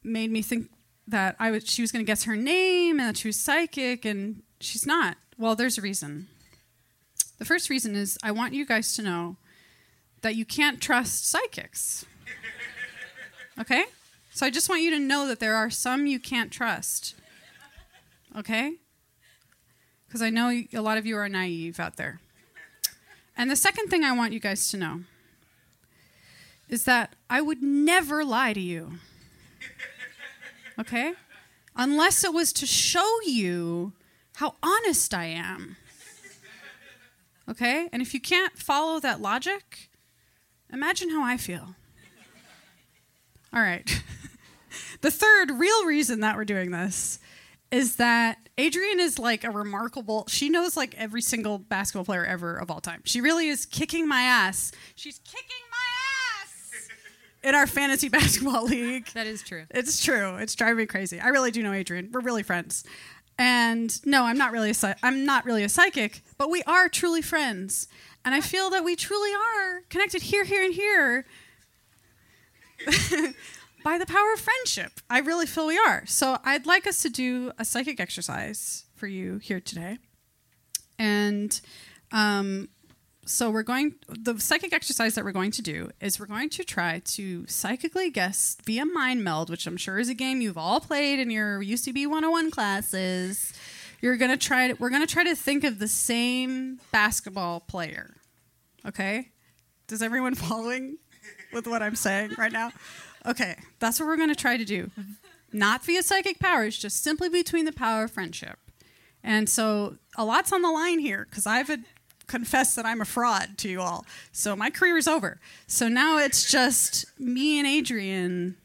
made me think that I was she was going to guess her name and that she was psychic and she's not. Well, there's a reason. The first reason is I want you guys to know that you can't trust psychics. Okay? So I just want you to know that there are some you can't trust. Okay? Because I know a lot of you are naive out there. And the second thing I want you guys to know is that I would never lie to you. Okay? Unless it was to show you how honest I am. Okay? And if you can't follow that logic, imagine how I feel. All right. [laughs] the third real reason that we're doing this is that Adrian is like a remarkable, she knows like every single basketball player ever of all time. She really is kicking my ass. She's kicking my ass [laughs] in our fantasy basketball league. That is true. It's true. It's driving me crazy. I really do know Adrian. We're really friends. And no, I'm not really a I'm not really a psychic, but we are truly friends. And I feel that we truly are connected here, here, and here [laughs] by the power of friendship. I really feel we are. So I'd like us to do a psychic exercise for you here today. And um, so we're going, the psychic exercise that we're going to do is we're going to try to psychically guess via mind meld, which I'm sure is a game you've all played in your UCB 101 classes. You're to try to, we're to try to think of the same basketball player. Okay? Does everyone [laughs] following with what I'm saying right now? Okay, that's what we're to try to do. Not via psychic powers, just simply between the power of friendship. And so a lot's on the line here because I've ad- confessed that I'm a fraud to you all. So my career is over. So now it's just me and Adrian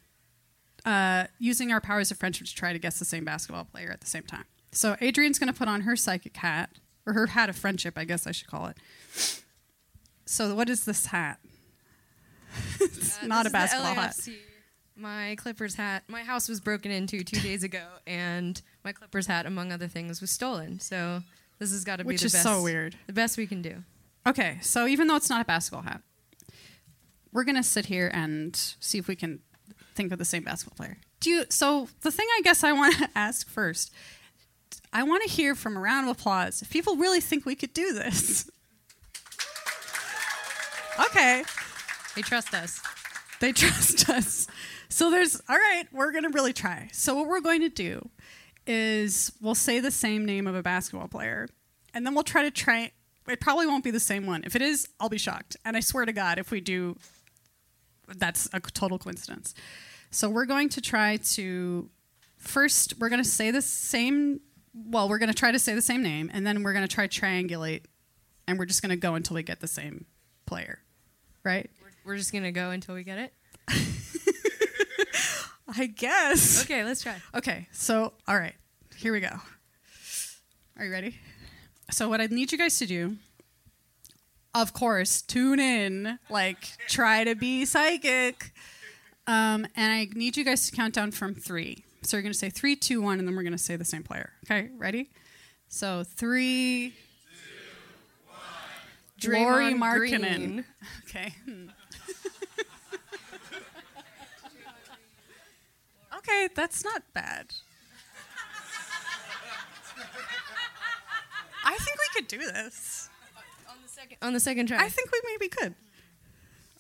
uh, using our powers of friendship to try to guess the same basketball player at the same time. So Adrian's going to put on her psychic hat, or her hat of friendship, I guess I should call it. So what is this hat? [laughs] it's Uh, not a basketball hat. My Clippers hat. My house was broken into two days ago, and my Clippers hat, among other things, was stolen. So this has got to be Which the is best. so weird. The best we can do. Okay, so even though it's not a basketball hat, we're gonna sit here and see if we can think of the same basketball player. Do you? So the thing I guess I want to [laughs] ask first, I want to hear from a round of applause if people really think we could do this. okay, They trust us. they trust us. So there's all right, we're going to really try. So what we're going to do is we'll say the same name of a basketball player and then we'll try to try it probably won't be the same one. If it is, I'll be shocked. And I swear to god if we do that's a total coincidence. So we're going to try to first we're going to say the same well, we're going to try to say the same name and then we're going to try triangulate and we're just going to go until we get the same player. Right? We're just gonna go until we get it. [laughs] I guess. Okay, let's try. Okay, so all right, here we go. Are you ready? So what I need you guys to do, of course, tune in. Like, try to be psychic. Um, and I need you guys to count down from three. So you're going to say three, two, one, and then we're going to say the same player. Okay, ready? So three. Lauri Draymond Markkanen. Green. [laughs] Okay. [laughs] okay, that's not bad. [laughs] I think we could do this. On the second on the second try. I think we maybe could.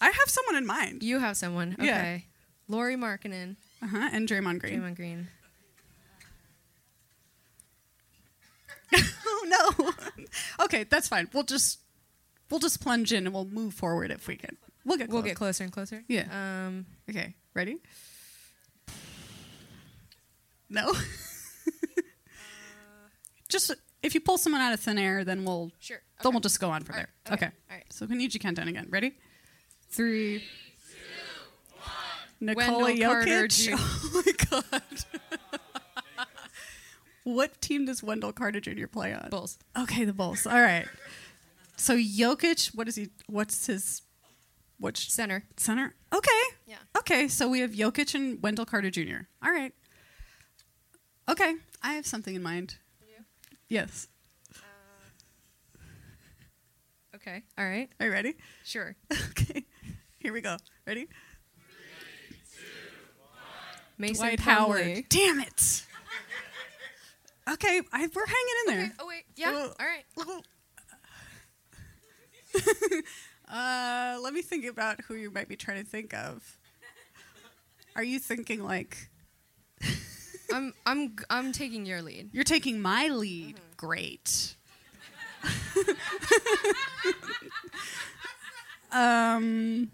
I have someone in mind. You have someone. Yeah. Okay. Lauri Markkanen. Uh huh. And Draymond Green. Draymond Green. [laughs] oh no. [laughs] okay, that's fine. We'll just we'll just plunge in and we'll move forward if we can. We'll get We'll get closer and closer. Yeah. Um. Okay. Ready? No. [laughs] just if you pull someone out of thin air, then we'll Sure, Then we'll just go on from All there. right, okay, Okay. all right. So we need you count down again. Ready? Three. Nikola Wendell Jokic. Jr. [laughs] Oh my god. [laughs] what team does Wendell Carter Jr. play on? Bulls. Okay, the Bulls. All right. So Jokic, what is he? What's his? Which center? Center. Okay. Yeah. Okay, so we have Jokic and Wendell Carter Jr. All right. Okay, I have something in mind. You? Yes. Uh, okay. All right. Are you ready? Sure. [laughs] okay. Here we go. Ready? Mason Dwight Plumlee. Howard. Damn it. Okay, I, we're hanging in there. Oh wait. Yeah. All right. [laughs] Uh, let me think about who you might be trying to think of. Are you thinking like [laughs] I'm I'm I'm taking your lead. you're taking my lead? Great. [laughs] um.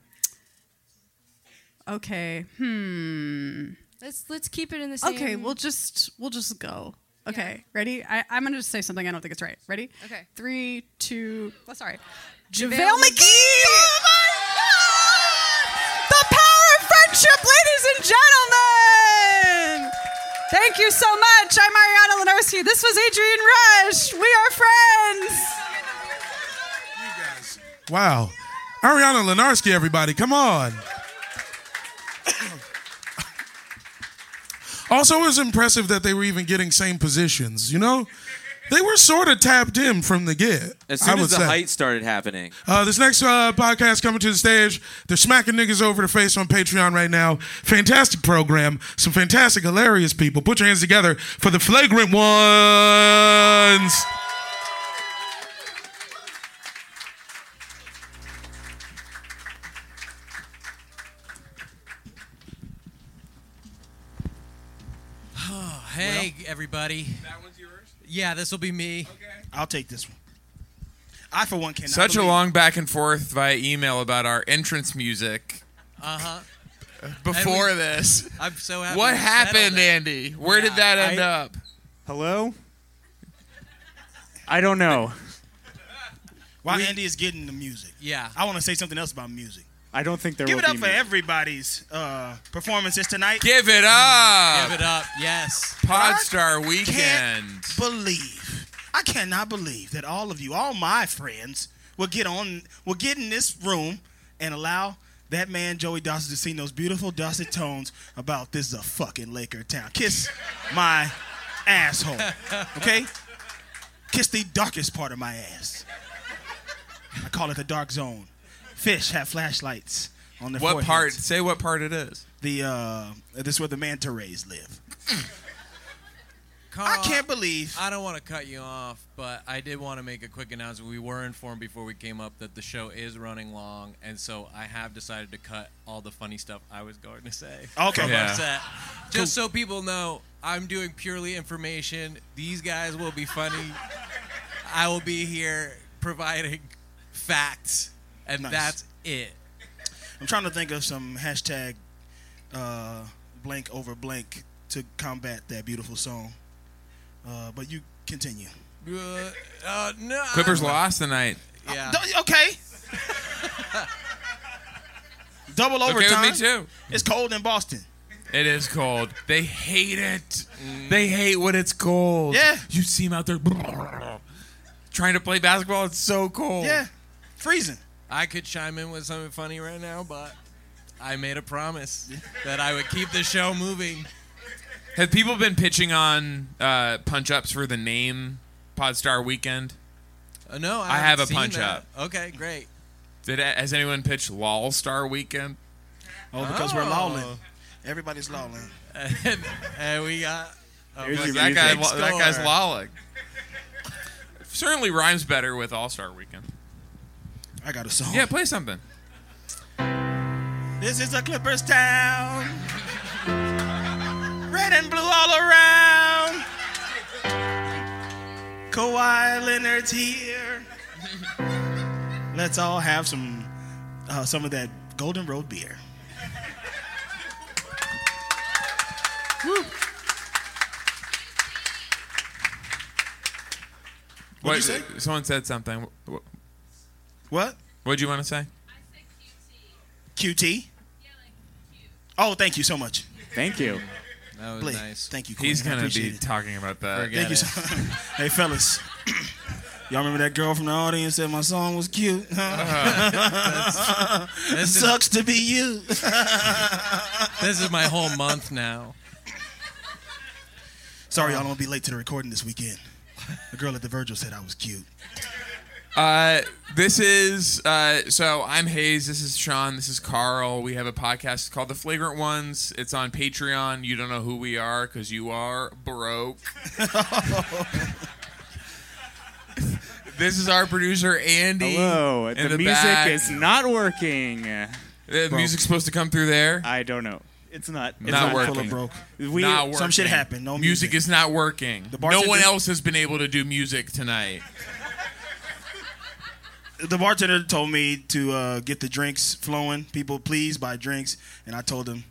Okay. Hmm. Let's let's keep it in the same. Okay, we'll just we'll just go. Okay, ready? I, I'm gonna just say something I don't think it's right. Ready? Okay. Three, two. Well, sorry. JaVale JaVale McGee. McGee! Oh my God! The power of friendship, ladies and gentlemen. Thank you so much. I'm Ariana Lenarsky. This was Adrian Rush. We are friends. Wow. Ariana Lenarsky, everybody, come on. [coughs] also, it was impressive that they were even getting same positions, you know? They were sort of tapped in from the get. As I soon would as the say. height started happening. Uh, this next uh, podcast coming to the stage. They're smacking niggas over the face on Patreon right now. Fantastic program. Some fantastic, hilarious people. Put your hands together for the flagrant ones. Hey, everybody. That one's yours? Yeah, this will be me. Okay. I'll take this one. I, for one, cannot Such a long back and forth via email about our entrance music. Uh huh. Before we- this, I'm so happy. What happened. Andy? Where did that end I- up? Hello? I don't know. While Andy is getting the music. Yeah. I want to say something else about music. I don't think there Give will it up be for music. everybody's uh, performances tonight. Give it up. Give it up. Yes. Podstar Can't Weekend. believe. I cannot believe that all of you, all my friends, will get on, will get in this room and allow that man Joey Dosik to sing those beautiful dulcet tones about this is a fucking Laker town. Kiss [laughs] my asshole, okay? Kiss the darkest part of my ass. I call it the dark zone. Fish have flashlights on their What foreheads. part? Say what part it is. The uh, this is where the manta rays live. Carl, I can't believe. I don't want to cut you off, but I did want to make a quick announcement. We were informed before we came up that the show is running long, and so I have decided to cut all the funny stuff I was going to say. [laughs] Okay. from Yeah. our set. Just so people know, I'm doing purely information. These guys will be funny. I will be here providing [laughs] facts, and Nice. that's it. I'm trying to think of some hashtag uh, blank over blank to combat that beautiful song. Uh, but you continue. Uh, uh, no. Clippers lost tonight. Yeah. D- Okay. [laughs] Double Okay with overtime. me too. It's cold in Boston. It is cold. They hate it. They hate when it's cold. Yeah. You see them out there [laughs] trying to play basketball. It's so cold. Yeah. Freezing. I could chime in with something funny right now, but I made a promise [laughs] that I would keep the show moving. Have people been pitching on uh, punch ups for the name Podstar Weekend? Uh, no, I, I have haven't a seen punch that. up. Okay, great. Did has anyone pitched Lol Star Weekend? Oh, because we're Oh. lolling. Everybody's lolling. and, [laughs] and we got. Oh, Because big that guy, score. that guy's lolling. Certainly rhymes better with All Star Weekend. I got a song. Yeah, play something. This is a Clippers town. Red and blue all around. Kawhi Leonard's here. Let's all have some uh, some of that Golden Road beer. Woo. What'd you say? Someone said something. Wh- What? What'd you want to say? QT. QT. Oh, thank you so much. Thank you. That was Blake, nice. Thank you. He's Quinn. I gonna be it. talking about that. Thank you. So, [laughs] hey, fellas. [clears throat] Y'all remember that girl from the audience said my song was cute? [laughs] Uh-huh. it This is- sucks to be you. [laughs] This is my whole month now. Sorry, y'all, I'm gonna be late to the recording this weekend. The girl at the Virgil said I was cute. Uh, this is uh, so I'm Hayes. This is Sean. This is Carl. We have a podcast called The Flagrant Ones. It's on Patreon. You don't know who we are because you are broke. [laughs] this is our producer Andy. Hello. The, the music back. is not working. The music's supposed to come through there. I don't know. It's not. It's not, not working. full of broke. We- not working. Some shit happened. No music. music. is not working. The no one else has been able to do music tonight. The bartender told me to uh, get the drinks flowing. People, please buy drinks. And I told him,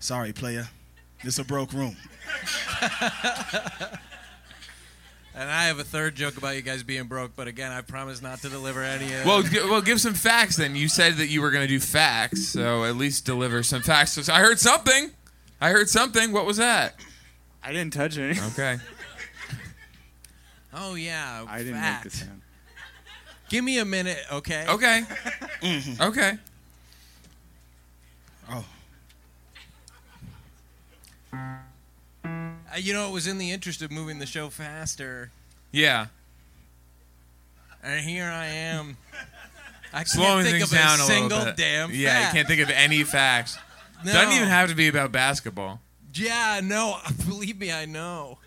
sorry, player. This a broke room. [laughs] And I have a third joke about you guys being broke, but again, I promise not to deliver any of Well, gi- well, give some facts then. You said that you were going to do facts, so at least deliver some facts. So I heard something. I heard something. What was that? I didn't touch any. Okay. [laughs] Oh yeah, I didn't fact. make the sound. Give me a minute, okay? Okay. Okay. Oh. Uh, you know, it was in the interest of moving the show faster, Yeah. and here I am. I can't Slowing think things of down a a single little bit. damn Yeah, fact. you can't think of any facts. No. Doesn't even have to be about basketball. Yeah, no, [laughs] believe me, I know.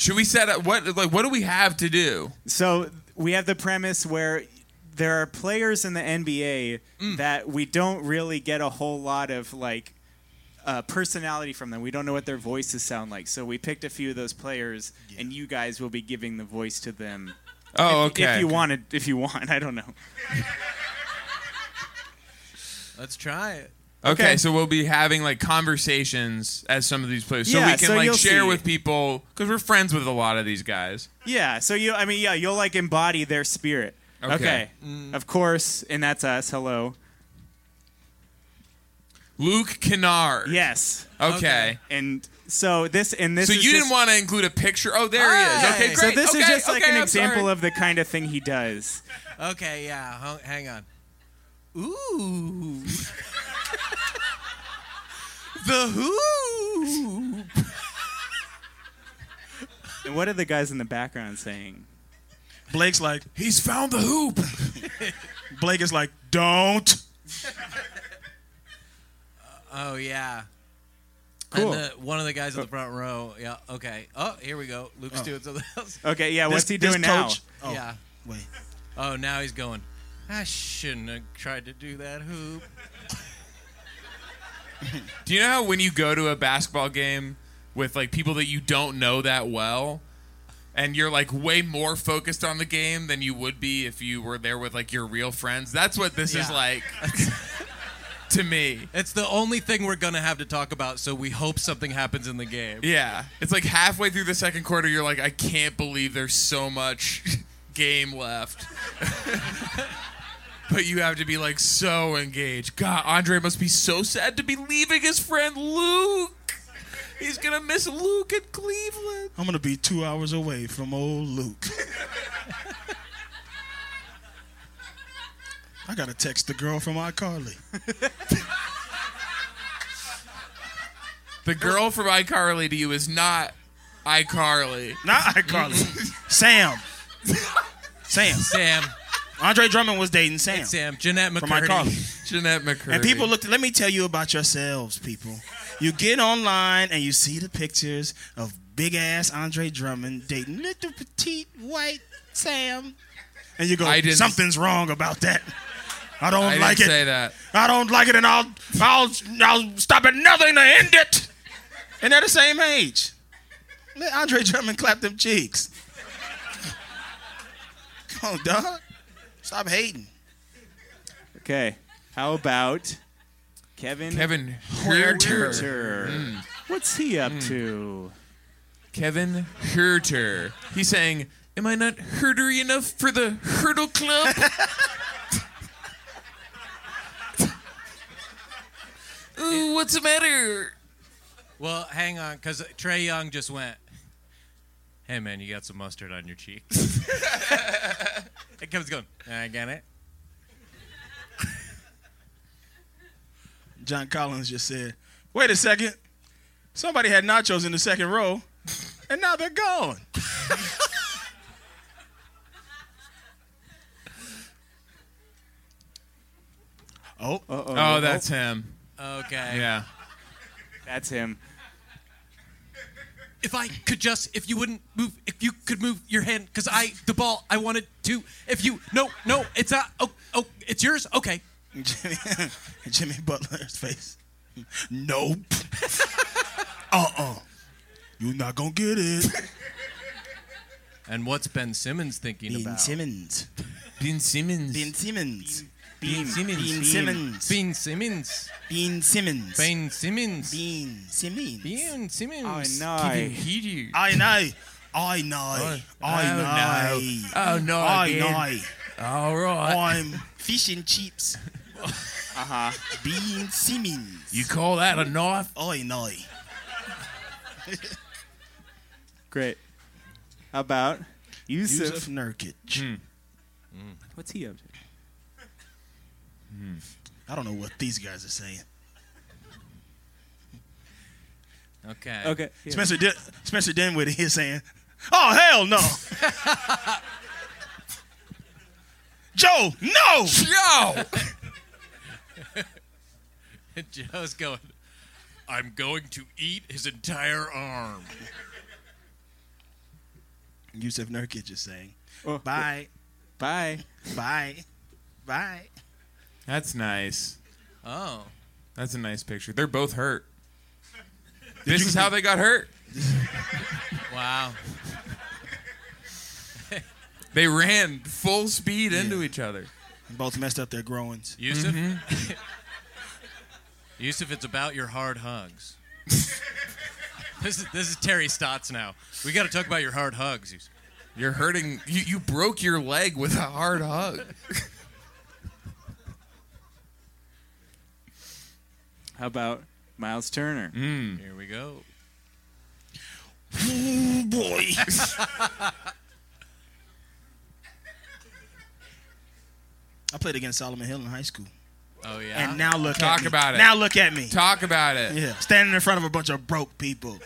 Should we set up what like what do we have to do? So we have the premise where there are players in the NBA Mm. that we don't really get a whole lot of like uh, personality from them. We don't know what their voices sound like. So we picked a few of those players, and you guys will be giving the voice to them. Oh, if, okay. If you wanted, if you want, [laughs] I don't know. Let's try it. Okay, Okay. so we'll be having like conversations as some of these players, so we can so like share see. with people because we're friends with a lot of these guys. Yeah. So you, I mean, yeah, you'll like embody their spirit. Okay. Mm. Of course, and that's us. Hello. Luke Kennard. Yes. Okay. And so this and this. so is you just- didn't want to include a picture? Oh, there he is. Okay, great. So this is Okay, just like okay, an I'm example sorry. of the kind of thing he does. Okay, yeah, hang on. Ooh. [laughs] the hoop. And what are the guys in the background saying? Blake's like, he's found the hoop. Blake is like, don't. Oh yeah. Cool. And the, one of the guys in the oh. front row. Yeah. Okay. Oh, here we go. Luke's Oh. doing something else. Okay, yeah, what's This- he this doing now? coach- Oh, Yeah. Wait. Oh, now he's going. I shouldn't have tried to do that hoop. [laughs] Do you know how when you go to a basketball game with like people that you don't know that well, and you're like way more focused on the game than you would be if you were there with like your real friends? That's what this is like [laughs] to me. It's the only thing we're gonna have to talk about, so we hope something happens in the game. Yeah, it's like halfway through the second quarter, you're like, I can't believe there's so much [laughs] game left. But you have to be like so engaged. God, Andre must be so sad to be leaving his friend Luke. He's gonna miss Luke in Cleveland. I'm gonna be two hours away from old Luke. I gotta text the girl from iCarly. The girl from iCarly to you is not iCarly. Not iCarly. [laughs] Sam. Sam. Sam. Andre Drummond was dating Sam. It's Sam. Jennette From McCurdy. iCarly. [laughs] Jennette McCurdy. And people look. Let me tell you about yourselves, people. You get online and you see the pictures of big ass Andre Drummond dating little petite white Sam, and you go, "Something's wrong about that." I don't I didn't like it. say that. I don't like it, and I'll I'll I'll stop at nothing to end it. And they're the same age. Let Andre Drummond clap them cheeks. [laughs] Come on, dog. Stop hating. Okay. How about Kevin? Kevin Huerter. Huerter. Mm. What's he up to? Kevin Huerter. He's saying, Am I not hertery enough for the Hurdle Club? [laughs] Ooh, what's the matter? Well, hang on, because Trae Young just went. Hey man, you got some mustard on your cheeks. [laughs] and Kevin's going. I get it. John Collins just said, "Wait a second, somebody had nachos in the second row, and now they're gone." oh, Oh, that's him. Okay. Yeah. That's him. If I could just, if you wouldn't move, if you could move your hand, because I, the ball, I wanted to. If you, no, no, it's not. Oh, oh, it's yours. Okay. Jimmy, [laughs] Jimmy Butler's face. Nope. [laughs] uh-uh. You're not gonna get it. And what's Ben Simmons thinking Ben about? Simmons. Ben Simmons. Ben Simmons. Bean Simmons. Bean Simmons. Bean Simmons. Bean Simmons. Bean Simmons. Bean Simmons. Bean Simmons. I know. He I know. I know. I know. Oh, no, I again. know. All right. I'm fish and chips. Uh huh. Bean Simmons. You call that a knife? I know. Great. How about Jusuf? Jusuf Nurkic. What's he up to? I don't know what these guys are saying. Okay. Okay. yeah. Spencer Din- Spencer Dinwiddie is saying, "Oh hell no, [laughs] Joe, no, Joe." [laughs] Joe's going. I'm going to eat his entire arm. Jusuf Nurkic is saying, Oh, "Bye, Bye. bye, bye." That's nice. Oh. That's a nice picture. They're both hurt. [laughs] This is how they got hurt. [laughs] Wow. [laughs] They ran full speed into each other. Both messed up their groins. Jusuf. Mm-hmm. Jusuf, it's about your hard hugs. this is this is Terry Stotts now. We got to talk about your hard hugs. Jusuf. You're hurting. You, you broke your leg with a hard hug. How about Myles Turner? Mm. Here we go. Oh boy. [laughs] I played against Solomon Hill in high school. Oh yeah. And now look Talk at me. about it. Now look at me. Talk about it. Yeah, standing in front of a bunch of broke people.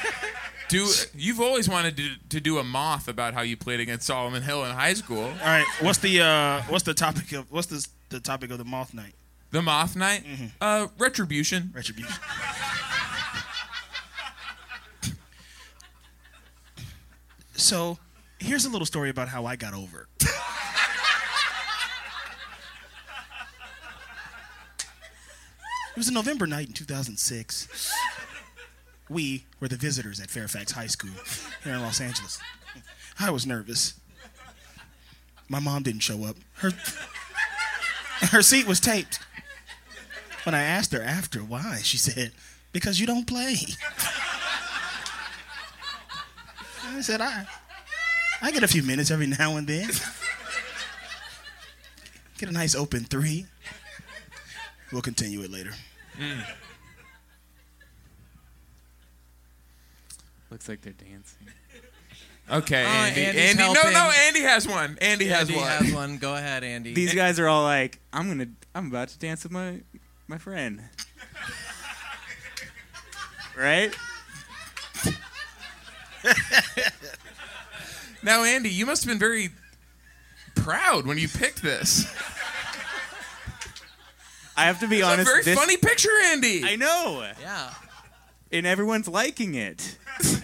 [laughs] Do you've always wanted to, to do a moth about how you played against Solomon Hill in high school? All right, what's the uh, what's the topic of what's the the topic of the moth night? The moth night, uh, retribution. Retribution. So, here's a little story about how I got over. it. It was a November night in 2006. We were the visitors at Fairfax High School here in Los Angeles. I was nervous. My mom didn't show up. Her her seat was taped. When I asked her after why, she said, "Because you don't play." I said, "I I get a few minutes every now and then. Get a nice open three. We'll continue it later." Hmm. Looks like they're dancing. Okay, Oh, Andy. Andy's Andy. No, no. Andy has one. Andy has one. Andy has one. Go ahead, Andy. These guys are all like, I'm gonna, I'm about to dance with my, my friend. right? [laughs] Now, Andy, you must have been very proud when you picked this. I have to be honest. It's honest. a very this- funny picture, Andy. I know. Yeah. And everyone's liking it. [laughs]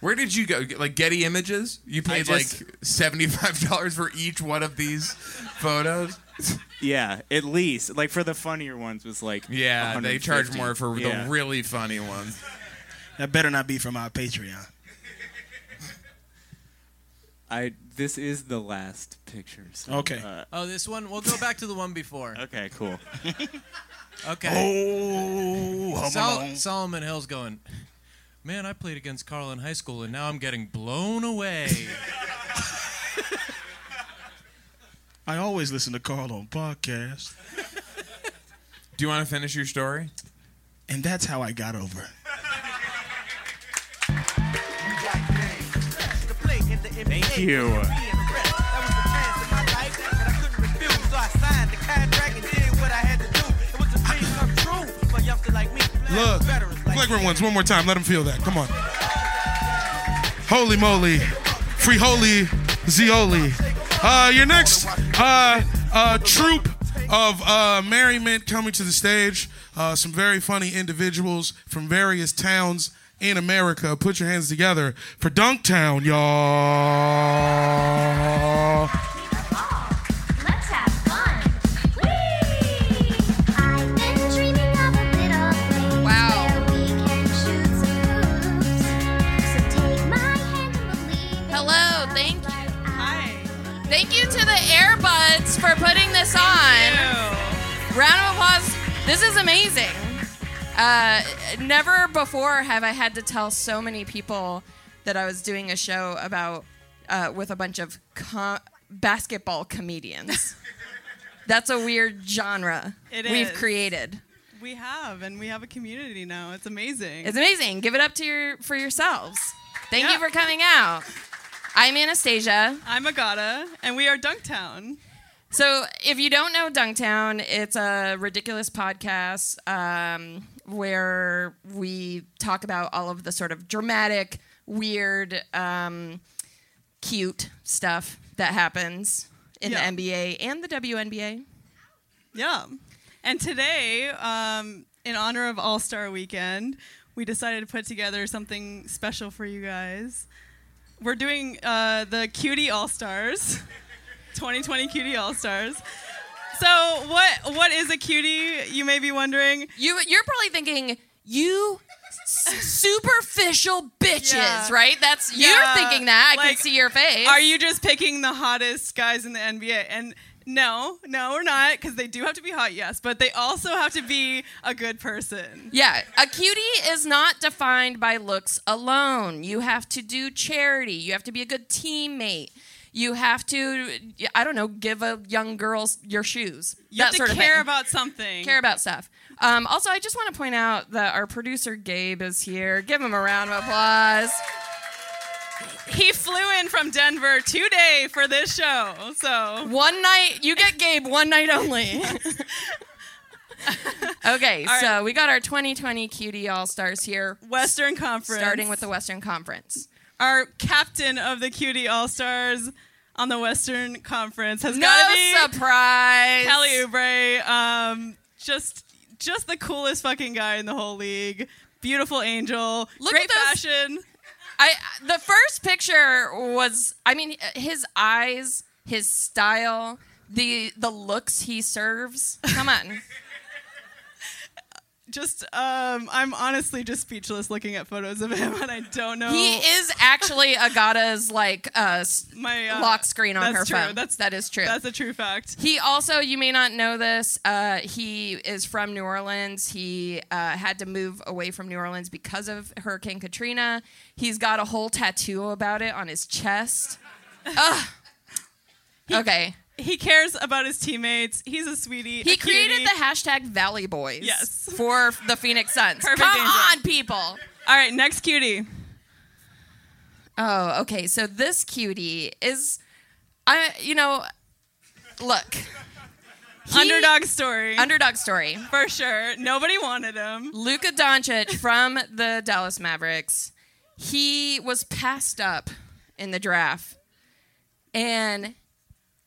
Where did you go? Like Getty Images? You paid just- like seventy-five dollars for each one of these photos. [laughs] Yeah, at least like for the funnier ones was like Yeah, they charge more for Yeah. the really funny ones. [laughs] That better not be from our Patreon. [laughs] I this is the last picture. So, Okay. uh, Oh, this one. We'll go back to the one before. okay, cool. Okay. Oh, Home Sol- Alone. Solomon Hill's going. Man, I played against Carl in high school, and now I'm getting blown away. I always listen to Carl on podcast, [laughs] Do you want to finish your story? and that's how I got over. Thank you. Look, flagrant ones, one more time. Let them feel that. Come on. Holy moly. Free holy Zioli. Uh, your next uh, troop of uh, merriment coming to the stage. Uh, some very funny individuals from various towns in America. Put your hands together for Dunktown, y'all. This is amazing. Uh, never before have I had to tell so many people that I was doing a show about uh, with a bunch of basketball comedians. [laughs] That's a weird genre It we've is. created. We have, and we have a community now. It's amazing. It's amazing. Give it up to your for yourselves. Thank Yeah. you for coming out. I'm Anastasia. I'm Agata, and we are Dunktown. So, if you don't know Dunktown, it's a ridiculous podcast um, where we talk about all of the sort of dramatic, weird, um, cute stuff that happens in Yeah. the NBA and the WNBA. Yeah. And today, um, in honor of All Star Weekend, we decided to put together something special for you guys. We're doing uh, the Cutie All Stars, [laughs] 2020 Cutie All Stars. So, what what is a cutie? You may be wondering. You you're probably thinking you superficial bitches, Yeah. right? That's Yeah, you're thinking that. I like, can see your face. Are you just picking the hottest guys in the NBA? And no, no, we're not, because they do have to be hot, yes, but they also have to be a good person. Yeah, a cutie is not defined by looks alone. You have to do charity. You have to be a good teammate. You have to, I don't know, give a young girl your shoes. You that have to sort of care thing. about something. Care about stuff. Um, also, I just want to point out that our producer Gabe is here. Give him a round of applause. He flew in from Denver today for this show. So one night, you get Gabe one night only. [laughs] okay, right. so we got our 2020 Cutie All Stars here. Western Conference. Starting with the Western Conference. Our captain of the Cutie All Stars on the Western Conference has No got to be surprise. Kelly Oubre. Um, just just the coolest fucking guy in the whole league. Beautiful angel. Look Great fashion. I the first picture was I mean his eyes, his style, the the looks he serves. Come on. [laughs] Just um, I'm honestly just speechless looking at photos of him, [laughs] and I don't know. He is actually Agata's like uh, My, uh, lock screen on her true. phone. That's- that is true. That's a true fact. He also, you may not know this, uh, he is from New Orleans. He uh, had to move away from New Orleans because of Hurricane Katrina. He's got a whole tattoo about it on his chest. [laughs] Ugh. okay. He cares about his teammates. He's a sweetie. He a created cutie. the hashtag Valley Boys. Yes. For the Phoenix Suns. Perfect Come angel. on, people. All right, next cutie. Oh, okay. So this cutie is, I you know, look. He- Underdog story. Underdog story. For sure. Nobody wanted him. Luka Doncic from the Dallas Mavericks. He was passed up in the draft, and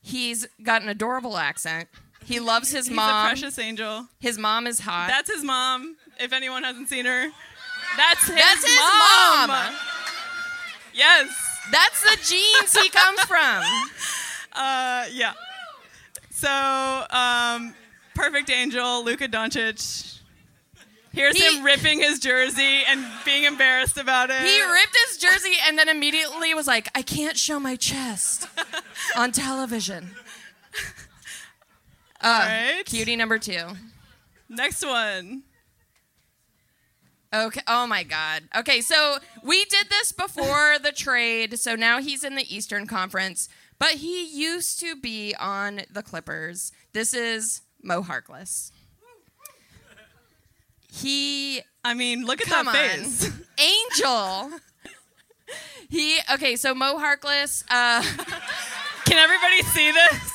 he's got an adorable accent. He loves his He's mom. a precious angel. His mom is hot. That's his mom. If anyone hasn't seen her, that's his That's his mom. mom. Yes. That's the genes he comes from. [laughs] Uh, yeah. So, um, perfect angel, Luka Doncic. Here's He- him ripping his jersey and being embarrassed about it. He ripped his jersey and then immediately was like, I can't show my chest [laughs] on television. Uh, All right. Cutie number two. Next one. Okay. Oh my God. Okay, so we did this before the trade. So now he's in the Eastern Conference, but he used to be on the Clippers. This is Mo Harkless. He. I mean, look at come that on. face. [laughs] Angel. He. Okay, so Mo Harkless. Uh, [laughs] Can everybody see this?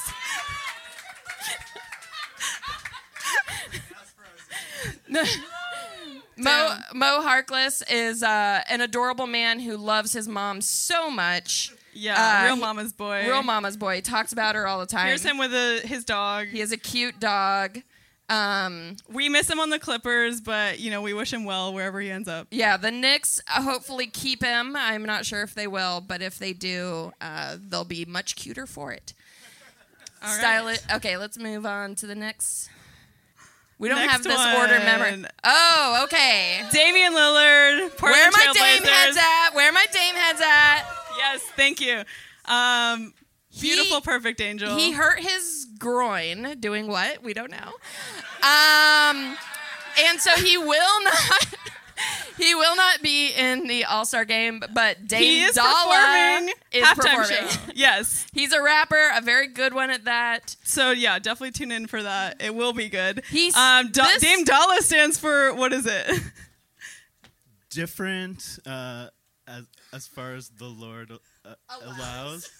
[laughs] Mo Mo Harkless is uh, an adorable man who loves his mom so much. Yeah, Uh, real he- mama's boy. Real mama's boy. He talks about her all the time. Here's him with a, his dog. He has a cute dog. Um, we miss him on the Clippers, but you know we wish him well wherever he ends up. yeah, the Knicks uh, hopefully keep him. I'm not sure if they will, but if they do, uh, they'll be much cuter for it. [laughs] All Style right. it. Okay, let's move on to the next. We don't Next have this order memory. Oh, okay. Damian Lillard. Portland Where my Dame heads at? Where my Dame heads at? Yes, thank you. Um, beautiful, perfect angel. He hurt his groin doing what? We don't know. Um, and so he will [laughs] not. He will not be in the All Star game, but Dame He is Dolla performing is halftime performing. show. Yes, he's a rapper, a very good one at that. So yeah, definitely tune in for that. It will be good. He's um, Da- this- Dame Dolla stands for what is it? different uh, as as far as the Lord uh, allows.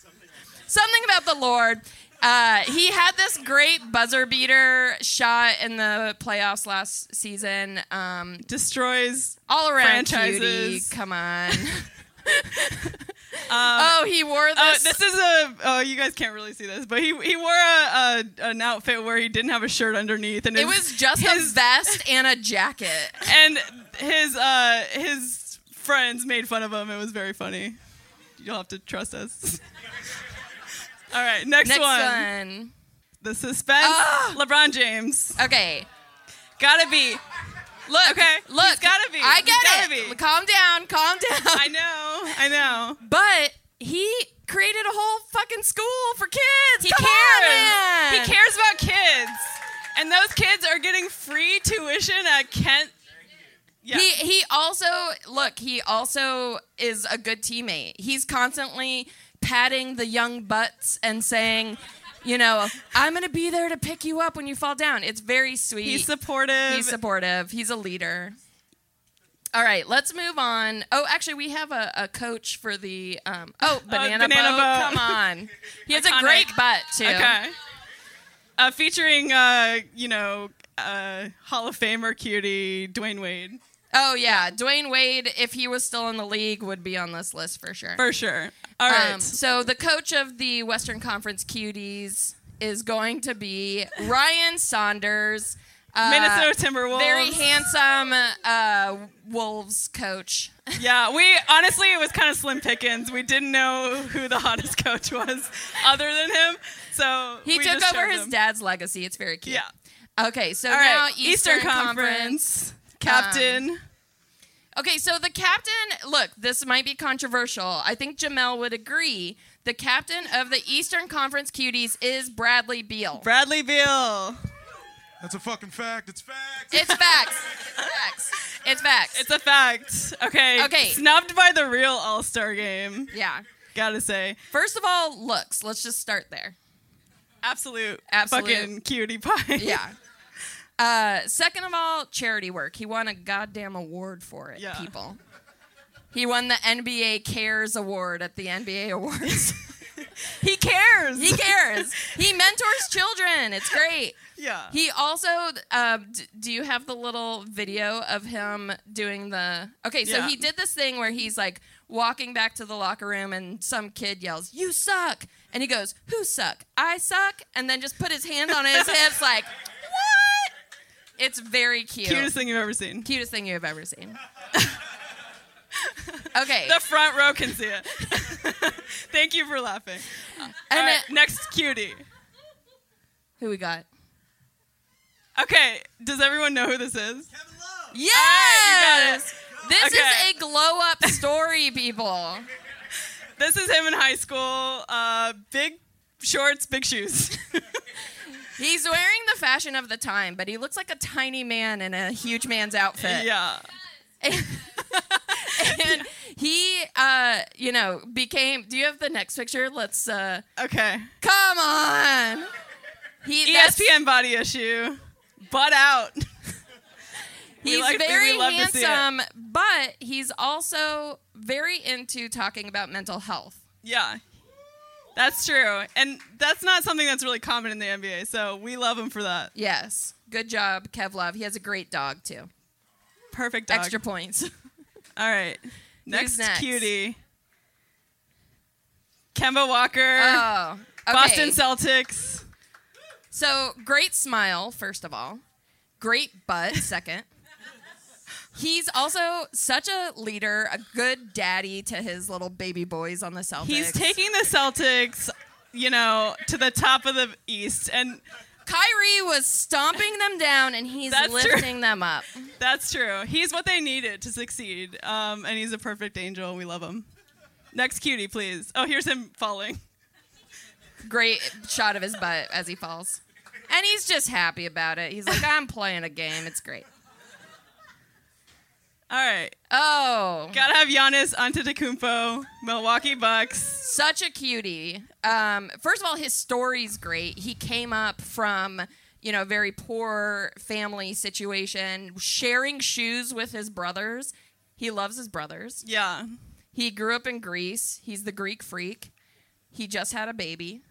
Something about the Lord. Uh, he had this great buzzer beater shot in the playoffs last season. Um, Destroys all around franchises. cutie. Come on. [laughs] [laughs] Um, oh, he wore Uh, this. this is a. Oh, you guys can't really see this, but he he wore a, a an outfit where he didn't have a shirt underneath, and it his- was just his a vest and a jacket. [laughs] and his uh his friends made fun of him. It was very funny. You'll have to trust us. All right, next, one. Next one. one. The suspense. Ah! LeBron James. Okay. Gotta be. Look, Okay, look. he's gotta be. I get gotta it. be. Calm down, calm down. I know, I know. But he created a whole fucking school for kids. He Come cares. on. He cares about kids, and those kids are getting free tuition at Kent. Yeah. He he also look, he also is a good teammate. He's constantly patting the young butts and saying, you know, I'm gonna be there to pick you up when you fall down. It's very sweet. He's supportive. He's supportive. He's a leader. All right, let's move on. Oh, actually, we have a, a coach for the um. Oh, banana, Banana boat. Boat. Come on, [laughs] he has Iconic. a great butt too. Okay. Uh, featuring, uh, you know, uh, Hall of Famer cutie Dwyane Wade. Oh yeah, Dwyane Wade, if he was still in the league, would be on this list for sure. For sure. All right. Um, so the coach of the Western Conference Cuties is going to be Ryan Saunders, uh, Minnesota Timberwolves. Very handsome uh, Wolves coach. [laughs] Yeah, we honestly it was kind of slim pickings. We didn't know who the hottest coach was [laughs] other than him. So He took over his him. dad's legacy. It's very cute. Yeah. Okay, so All now right, Eastern, Eastern Conference captain. Um, okay, so the captain, look, this might be controversial. I think Jamel would agree. The captain of the Eastern Conference Cuties is Bradley Beal. Bradley Beal. That's a fucking fact. It's fact. It's facts. It's facts. It's facts. It's a fact. Okay. Okay. Snubbed by the real All Star game. Yeah. Gotta say. First of all, looks. Let's just start there. Absolute. Absolute. Fucking cutie pie. Yeah. [laughs] Uh, second of all, charity work. He won a goddamn award for it, Yeah. people. He won the NBA Cares Award at the NBA Awards. [laughs] he cares. He cares. [laughs] he mentors children. It's great. Yeah. He also, uh, d- do you have the little video of him doing the? Okay, so Yeah. he did this thing where he's like walking back to the locker room, and some kid yells, "You suck!" and he goes, "Who suck? I suck!" and then just put his hands on his hips, like? It's very cute. Cutest thing you've ever seen. Cutest thing you've ever seen. [laughs] okay. The front row can see it. [laughs] Thank you for laughing. And All right, it- next cutie. Who we got? Okay, does everyone know who this is? Yes. This Okay. is a glow up story, people. This is him in high school. Uh, big shorts, big shoes. [laughs] He's wearing the fashion of the time, but he looks like a tiny man in a huge man's outfit. Yeah. [laughs] and he, uh, you know, became. Do you have the next picture? Let's. uh Okay. Come on. He ESPN body issue. Butt out. [laughs] He's like- very handsome, but he's also very into talking about mental health. Yeah. That's true. And that's not something that's really common in the NBA, so we love him for that. Yes. Good job, Kev Love. He has a great dog too. Perfect dog. Extra points. [laughs] All right. Next, next? cutie. Kemba Walker. Oh, okay. Boston Celtics. So great smile, first of all. Great butt, [laughs] second. He's also such a leader, a good daddy to his little baby boys on the Celtics. He's taking the Celtics, you know, to the top of the East, and Kyrie was stomping them down, and he's That's true. lifting them up. That's true. He's what they needed to succeed, um, and he's a perfect angel. We love him. Next cutie, please. Oh, here's him falling. Great shot of his butt as he falls. And he's just happy about it. He's like, I'm playing a game. It's great. All right. Oh. Gotta have Giannis Antetokounmpo, Milwaukee Bucks. Such a cutie. Um, first of all, his story's great. He came up from, you know, a very poor family situation, sharing shoes with his brothers. He loves his brothers. Yeah. He grew up in Greece. He's the Greek freak. He just had a baby.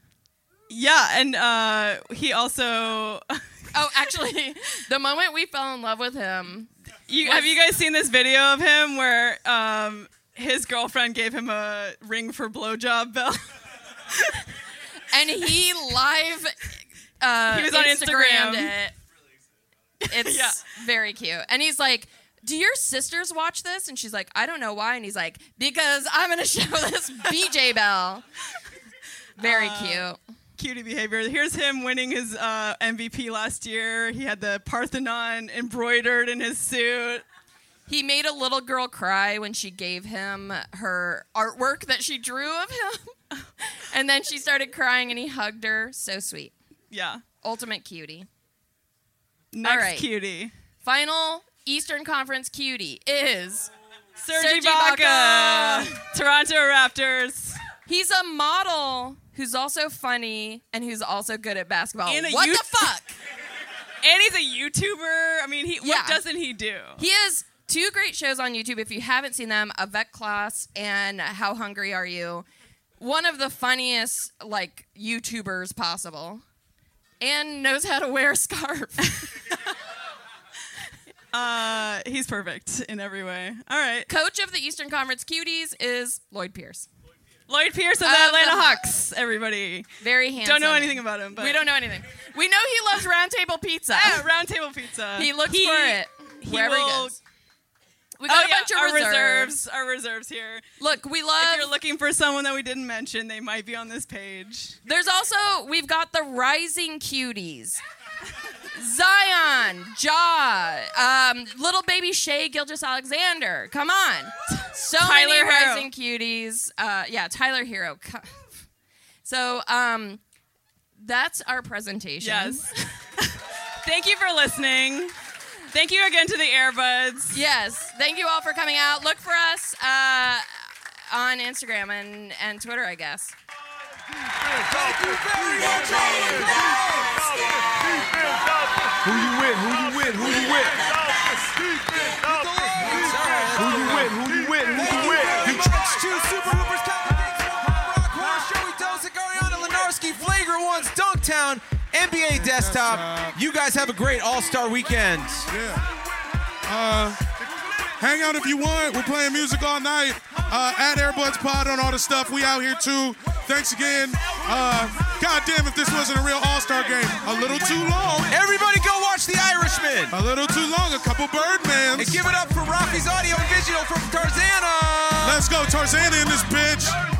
Yeah, and uh, he also. [laughs] Oh, actually, [laughs] the moment we fell in love with him. You, have you guys seen this video of him where um, his girlfriend gave him a ring for blowjob bell? [laughs] and he live uh, He was on Instagram. it. [laughs] It's Yeah. very cute. And he's like, "Do your sisters watch this?" And she's like, "I don't know why." And he's like, "Because I'm gonna [laughs] show this BJ Bell." Very Uh, cute. Cutie behavior. Here's him winning his uh, MVP last year. He had the Parthenon embroidered in his suit. He made a little girl cry when she gave him her artwork that she drew of him. [laughs] and then she started crying and he hugged her. So sweet. Yeah. Ultimate cutie. Next right. cutie. Final Eastern Conference cutie is Serge. Ibaka. Toronto Raptors. He's a model who's also funny and who's also good at basketball. And what the fuck? [laughs] And he's a YouTuber. I mean, he Yeah. what doesn't he do? He has two great shows on YouTube. If you haven't seen them, A Vet Class and How Hungry Are You? One of the funniest like YouTubers possible. And knows how to wear a scarf. [laughs] Uh, he's perfect in every way. All right. Coach of the Eastern Conference Cuties is Lloyd Pierce. Lloyd Pierce of the Atlanta Hawks. Everybody. Very handsome. Don't know anything about him, but we don't know anything. We know he loves round table pizza. [laughs] Yeah, round table pizza. He looks He- for it he wherever he will- goes. We got Oh, a yeah, bunch of our reserves. Our reserves here. Look, we love. If you're looking for someone that we didn't mention, they might be on this page. There's also we've got the rising cuties. Zion, Ja, um, little baby Shai Gilgeous Alexander. Come on. So many Tyler Herro. rising cuties. Uh, yeah, Tyler Herro. So um, that's our presentation. Yes. [laughs] Thank you for listening. Thank you again to the Airbuds. Yes. Thank you all for coming out. Look for us uh, on Instagram and, and Twitter, I guess. Thank you very much, Who you with? Who you with? Who you with? Who you with? Who you with? Who you with? much to Super Hoopers, Calvin Rock Horse, Joey Dosik, Ariana Lenarsky, Flagrant Ones, Dunktown, NBA Desktop. You guys have a great All Star weekend. Uh, hang out if you want. We're playing music all night. Uh, at Airbuds Pod on all the stuff. We out here too. Thanks again. Uh, God damn if this wasn't a real All Star game. A little too long. Everybody go watch The Irishman. A little too long. A couple Birdmans. And give it up for Rocky's audio and visual from Tarzana. Let's go, Tarzana in this bitch.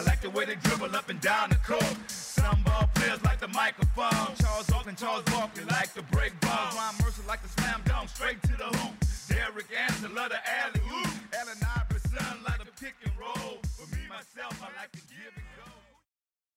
I like the way they dribble up and down the court. Some ball players like the microphone. Charles Oakley, Charles Barkley like the break balls. Ron Mercer like the slam dunk straight to the hoop. Derek Anderson love the alley oop. Allen Iverson like the pick and roll. For me myself, I like go.